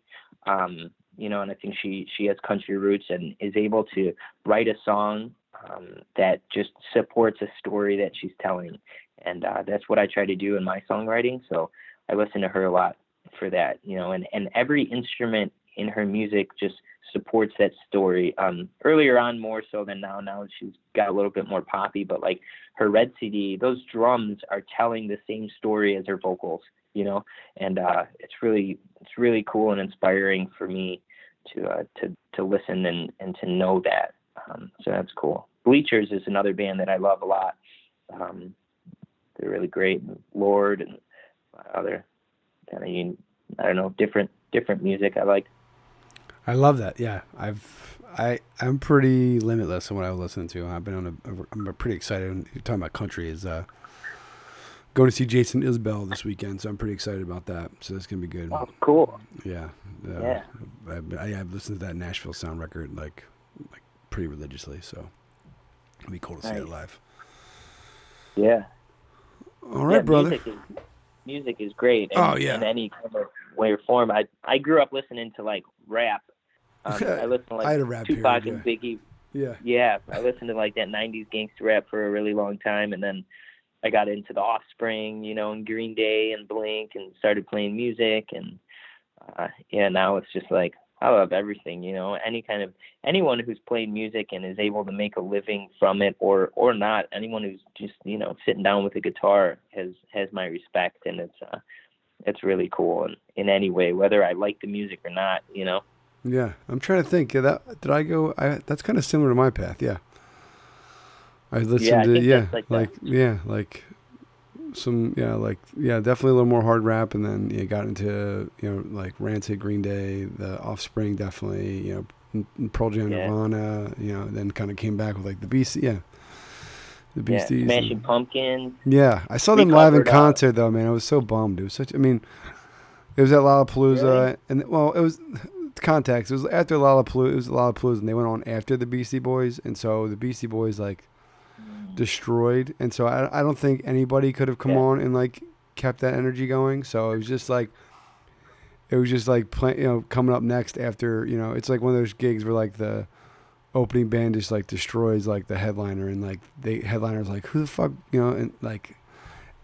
C: Um, you know, and I think she she has country roots and is able to write a song um, that just supports a story that she's telling, and uh, that's what I try to do in my songwriting. So I listen to her a lot for that. You know, and and every instrument in her music just supports that story. Um, earlier on, more so than now. Now she's got a little bit more poppy, but like her Red CD, those drums are telling the same story as her vocals, you know, and uh, it's really it's really cool and inspiring for me to uh, to to listen and and to know that. Um, so that's cool. Bleachers is another band that I love a lot. Um, they're really great. Lorde and other kind of I don't know different different music I like.
B: I love that. Yeah, I've I I'm pretty limitless in what I listen to. I've been on a I'm pretty excited. You're talking about country is uh going to see Jason Isbell this weekend, so I'm pretty excited about that. So that's gonna be good.
C: Oh, cool.
B: Yeah. Uh, yeah. I, I, have listened to that Nashville Sound record like like pretty religiously, so it'll be cool to nice. see it live.
C: Yeah.
B: All right,
C: yeah,
B: brother.
C: Music is, music is great. In,
B: oh yeah.
C: In any kind of way or form. I I grew up listening to like rap. Um, I (laughs) listened to like
B: I had a rap
C: Tupac
B: period,
C: and Biggie.
B: Yeah.
C: Yeah, I listened to like that '90s gangster rap for a really long time, and then I got into the Offspring, you know, and Green Day and Blink, and started playing music, and uh, yeah, now it's just like I love everything, you know, any kind of anyone who's played music and is able to make a living from it or or not, anyone who's just, you know, sitting down with a guitar has has my respect and it's uh it's really cool in, in any way, whether I like the music or not, you know.
B: Yeah, I'm trying to think. Yeah, That did I go? I, that's kind of similar to my path. Yeah, I listened
C: yeah, I
B: to yeah,
C: like,
B: like yeah, like some yeah, like yeah, definitely a little more hard rap, and then yeah, got into you know like Rancid, Green Day, The Offspring, definitely you know Pearl Jam,
C: Yeah.
B: Nirvana, you know, then kind of came back with like the Beastie, yeah, the
C: Yeah,
B: Beasties.
C: Smashing
B: and-
C: Pumpkins.
B: yeah, I saw them live in
C: uh,
B: concert though, man. I was so bummed. It was such. I mean, it was at Lollapalooza,
C: Really?
B: and well, it was context. It was after Lollapalooza. It was Lollapalooza, and they went on after the Beastie Boys, and so the Beastie Boys like destroyed, and so I, I don't think anybody could have come
C: Yeah.
B: on and like kept that energy going. So it was just like. It was just like play, you know coming up next after you know it's like one of those gigs where like the opening band just like destroys like the headliner and like the headliner's like who the fuck you know and like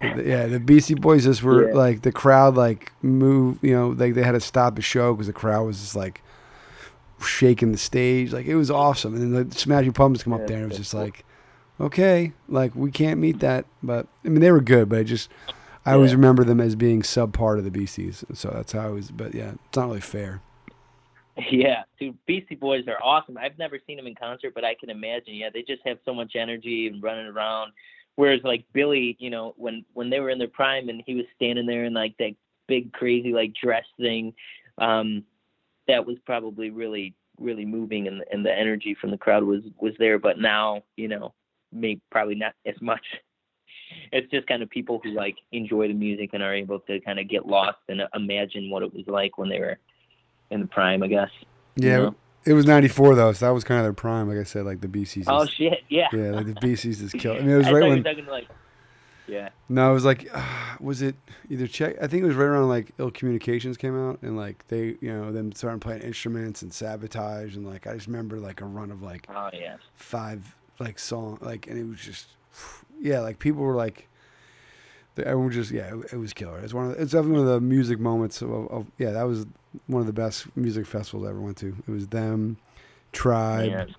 B: yeah the Beastie Boys just were
C: Yeah.
B: like the crowd like moved you know like they had to stop the show because the crowd was just like shaking the stage like it was awesome and then the Smashing Pumpkins come up
C: Yeah,
B: there and it was just
C: cool.
B: like okay like we can't meet that but I mean they were good but I just I always remember them as being sub part of the Beasties so that's how I was but yeah it's not really fair (laughs)
C: Yeah, dude, Beastie Boys are awesome. I've never seen them in concert, but I can imagine. Yeah, they just have so much energy and running around. Whereas like Billy, you know, when when they were in their prime and he was standing there in like that big crazy like dress thing, um, that was probably really really moving and and the energy from the crowd was was there. But now, you know, maybe probably not as much. (laughs) It's just kind of people who like enjoy the music and are able to kind of get lost and imagine what it was like when they were in the prime, I guess. you
B: Yeah,
C: know?
B: It was '94 though, so that was kind of their prime. Like I said, like the Beasties.
C: Oh shit! Yeah.
B: yeah, like the Beasties is killed. I mean, it was
C: I
B: right when.
C: were talking like. Yeah.
B: No, it was like, (sighs) was it either check? I think it was right around like Ill Communications came out, and like they, you know, them starting playing instruments and sabotage, and like I just remember like a run of like
C: Oh yeah.
B: five like song, like, and it was just, (sighs) yeah, like people were like, everyone just, yeah, it, it was killer. It's one of, the, it's definitely one of the music moments of, of, yeah, that was one of the best music festivals I ever went to. It was them, Tribe,
C: Man.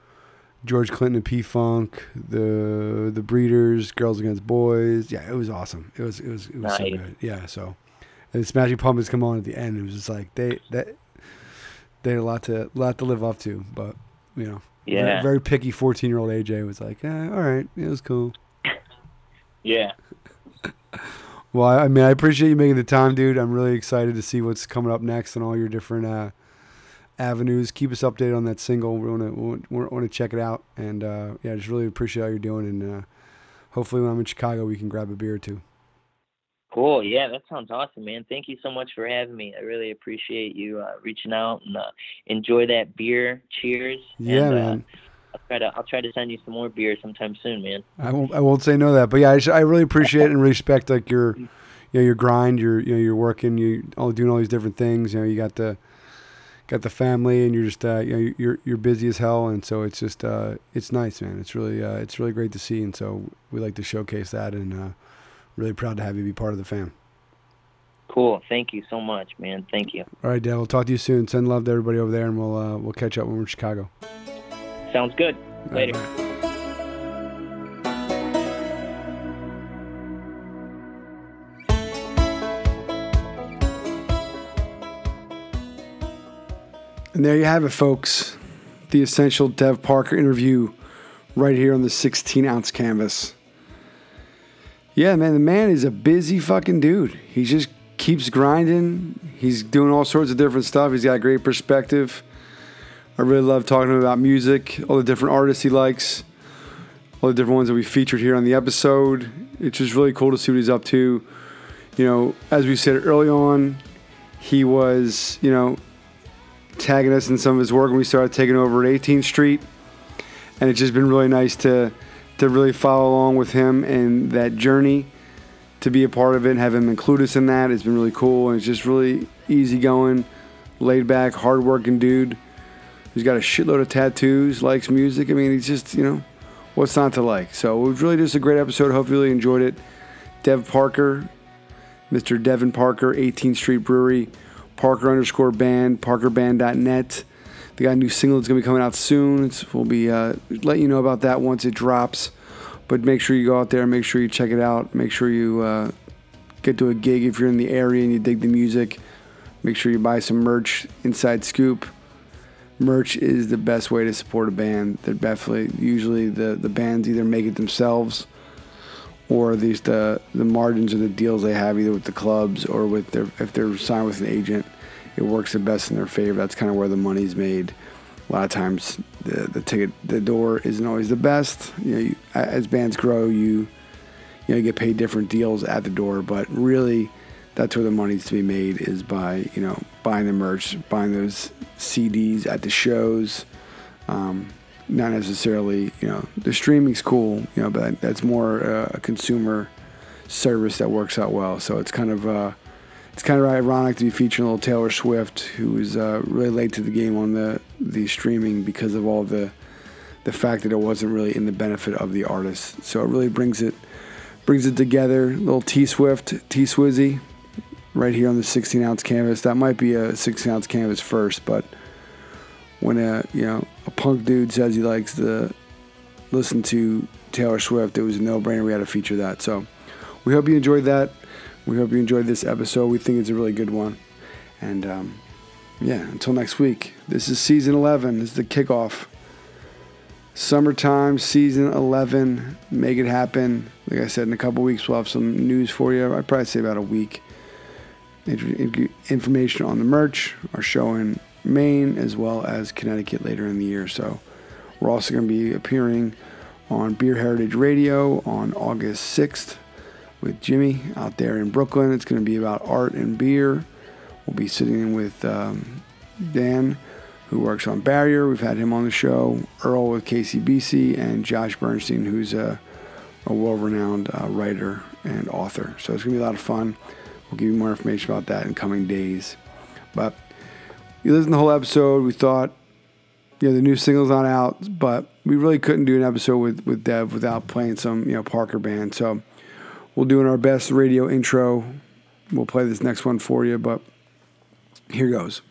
B: George Clinton and P Funk, the the Breeders, Girls Against Boys. Yeah, it was awesome. It was it was it was so good. Yeah, so and Smashing Pumpkins come on at the end. It was just like they that they had a lot to lot to live up to, but you know, very,
C: Yeah.
B: very picky fourteen year old AJ was like, eh, all right, it was cool. (laughs)
C: Yeah.
B: Well, I, I mean, I appreciate you making the time, dude. I'm really excited to see what's coming up next and all your different uh, avenues. Keep us updated on that single. We want to want to check it out, and uh, yeah, just really appreciate all you're doing. And uh, hopefully, when I'm in Chicago, we can grab a beer or two.
C: Cool. Yeah, that sounds awesome, man. Thank you so much for having me. I really appreciate you uh, reaching out and uh, enjoy that beer. Cheers.
B: Yeah,
C: and,
B: man.
C: Uh, I'll try to I'll try to send you some more beer sometime soon, man.
B: I won't I won't say no to that, but yeah, I, just, I really appreciate and respect like your you know your grind. You're you know you're working. You all doing all these different things. You know you got the got the family, and you're just uh, you know you're you're busy as hell, and so it's just uh, it's nice, man. It's really uh, it's really great to see, and so we like to showcase that, and uh, really proud to have you be part of the fam.
C: Cool. Thank you so much, man. Thank you.
B: All right, Dad. We'll talk to you soon. Send love to everybody over there, and we'll uh, we'll catch up when we're in Chicago.
C: Sounds good.
B: All right,
C: Later.
B: bye. And there you have it, folks. The essential Dev Parker interview right here on the 16 ounce canvas. Yeah, man, the man is a busy fucking dude. He just keeps grinding. He's doing all sorts of different stuff. He's got great perspective. I really love talking to him about music, all the different artists he likes, all the different ones that we featured here on the episode. It's just really cool to see what he's up to. You know, as we said early on, he was, you know, tagging us in some of his work when we started taking over at 18th Street. And it's just been really nice to to really follow along with him and that journey to be a part of it and have him include us in that. It's been really cool and it's just really easygoing, laid back, hardworking dude who's got a shitload of tattoos, likes music. I mean, he's just, you know, what's not to like? So it was really just a great episode. Hope you really enjoyed it. Dev Parker, Mr. Devin Parker, 18th Street Brewery, Parker underscore band, parkerband.net. They got a new single that's going to be coming out soon. It's, we'll be uh, letting you know about that once it drops. But make sure you go out there, make sure you check it out, make sure you uh, get to a gig if you're in the area and you dig the music. Make sure you buy some merch, Inside Scoop merch is the best way to support a band. They're definitely usually the the bands either make it themselves or least the the margins of the deals they have either with the clubs or with their if they're signed with an agent, it works the best in their favor. That's kind of where the money's made. A lot of times the the ticket the door isn't always the best. You know, you, as bands grow, you you know you get paid different deals at the door, but really that's where the money's to be made is by you know buying the merch, buying those CDs at the shows. Um, not necessarily, you know, the streaming's cool, you know, but that's more uh, a consumer service that works out well. So it's kind of uh, it's kind of ironic to be featuring a little Taylor Swift, who is uh, really late to the game on the the streaming because of all the the fact that it wasn't really in the benefit of the artist. So it really brings it brings it together. Little T Swift, T Swizzy, right here on the 16 ounce canvas. That might be a 16 ounce canvas first, but when a you know a punk dude says he likes to listen to Taylor Swift, it was a no brainer. We had to feature that. So we hope you enjoyed that. We hope you enjoyed this episode. We think it's a really good one. And um, yeah, until next week. This is season 11. This is the kickoff. Summertime, season 11. Make it happen. Like I said, in a couple weeks, we'll have some news for you. I'd probably say about a week. Information on the merch, our show in Maine, as well as Connecticut later in the year. So we're also going to be appearing on Beer Heritage Radio on August 6th with Jimmy out there in Brooklyn. It's going to be about art and beer. We'll be sitting in with um, Dan, who works on Barrier. We've had him on the show. Earl with KCBC, and Josh Bernstein, who's a, a world renowned uh, writer and author. So it's going to be a lot of fun. We'll give you more information about that in coming days. But you listen to the whole episode. We thought, you know, the new single's not out, but we really couldn't do an episode with, with Dev without playing some, you know, Parker band. So we'll do our best radio intro. We'll play this next one for you, but here goes.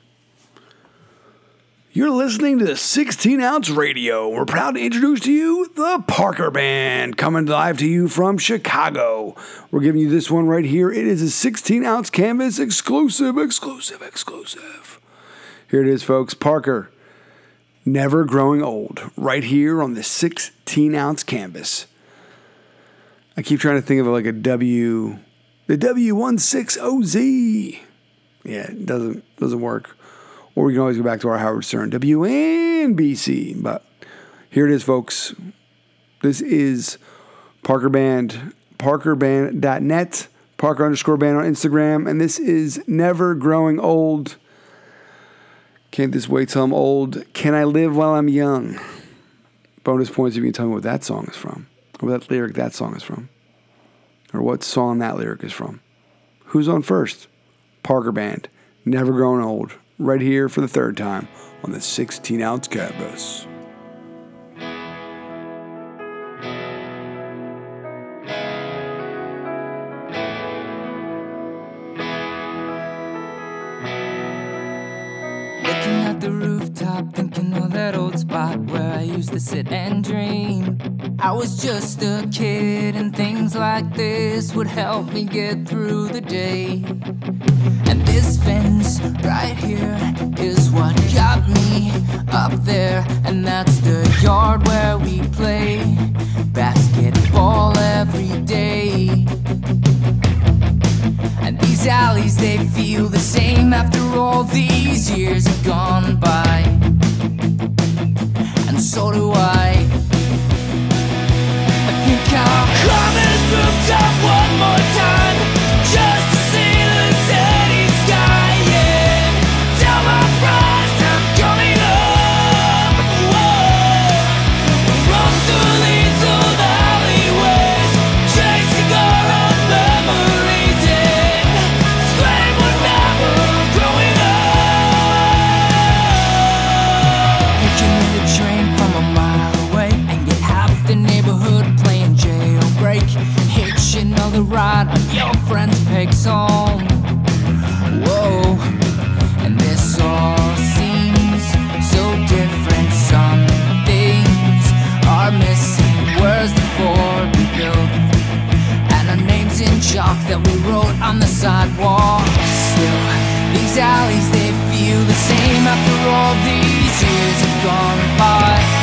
B: You're listening to the 16 ounce radio. We're proud to introduce to you the Parker Band, coming live to you from Chicago. We're giving you this one right here. It is a 16 ounce canvas exclusive, exclusive, exclusive. Here it is, folks. Parker, never growing old, right here on the 16 ounce canvas. I keep trying to think of it like a W, the W16OZ. Yeah, it doesn't doesn't work. Or we can always go back to our Howard Stern WNBC. But here it is, folks. This is Parker Band, parkerband.net, Parker underscore band on Instagram, and this is Never Growing Old. Can't this wait till I'm old? Can I live while I'm young? Bonus points if you can tell me what that song is from, or what that lyric that song is from, or what song that lyric is from. Who's on first? Parker Band, Never Growing Old, right here for the third time on the 16 ounce canvas.
D: Looking at the rooftop, thinking of that old spot where I used to sit and dream. I was just a kid, and things like this would help me get through the day. And this fence right here is what got me up there, and that's the yard where we play basketball every day. And these alleys, they feel the same after all these years have gone by. And so do I. Think I'll rooftop one more time that we wrote on the sidewalk. Still, these alleys they feel the same after all these years have gone by.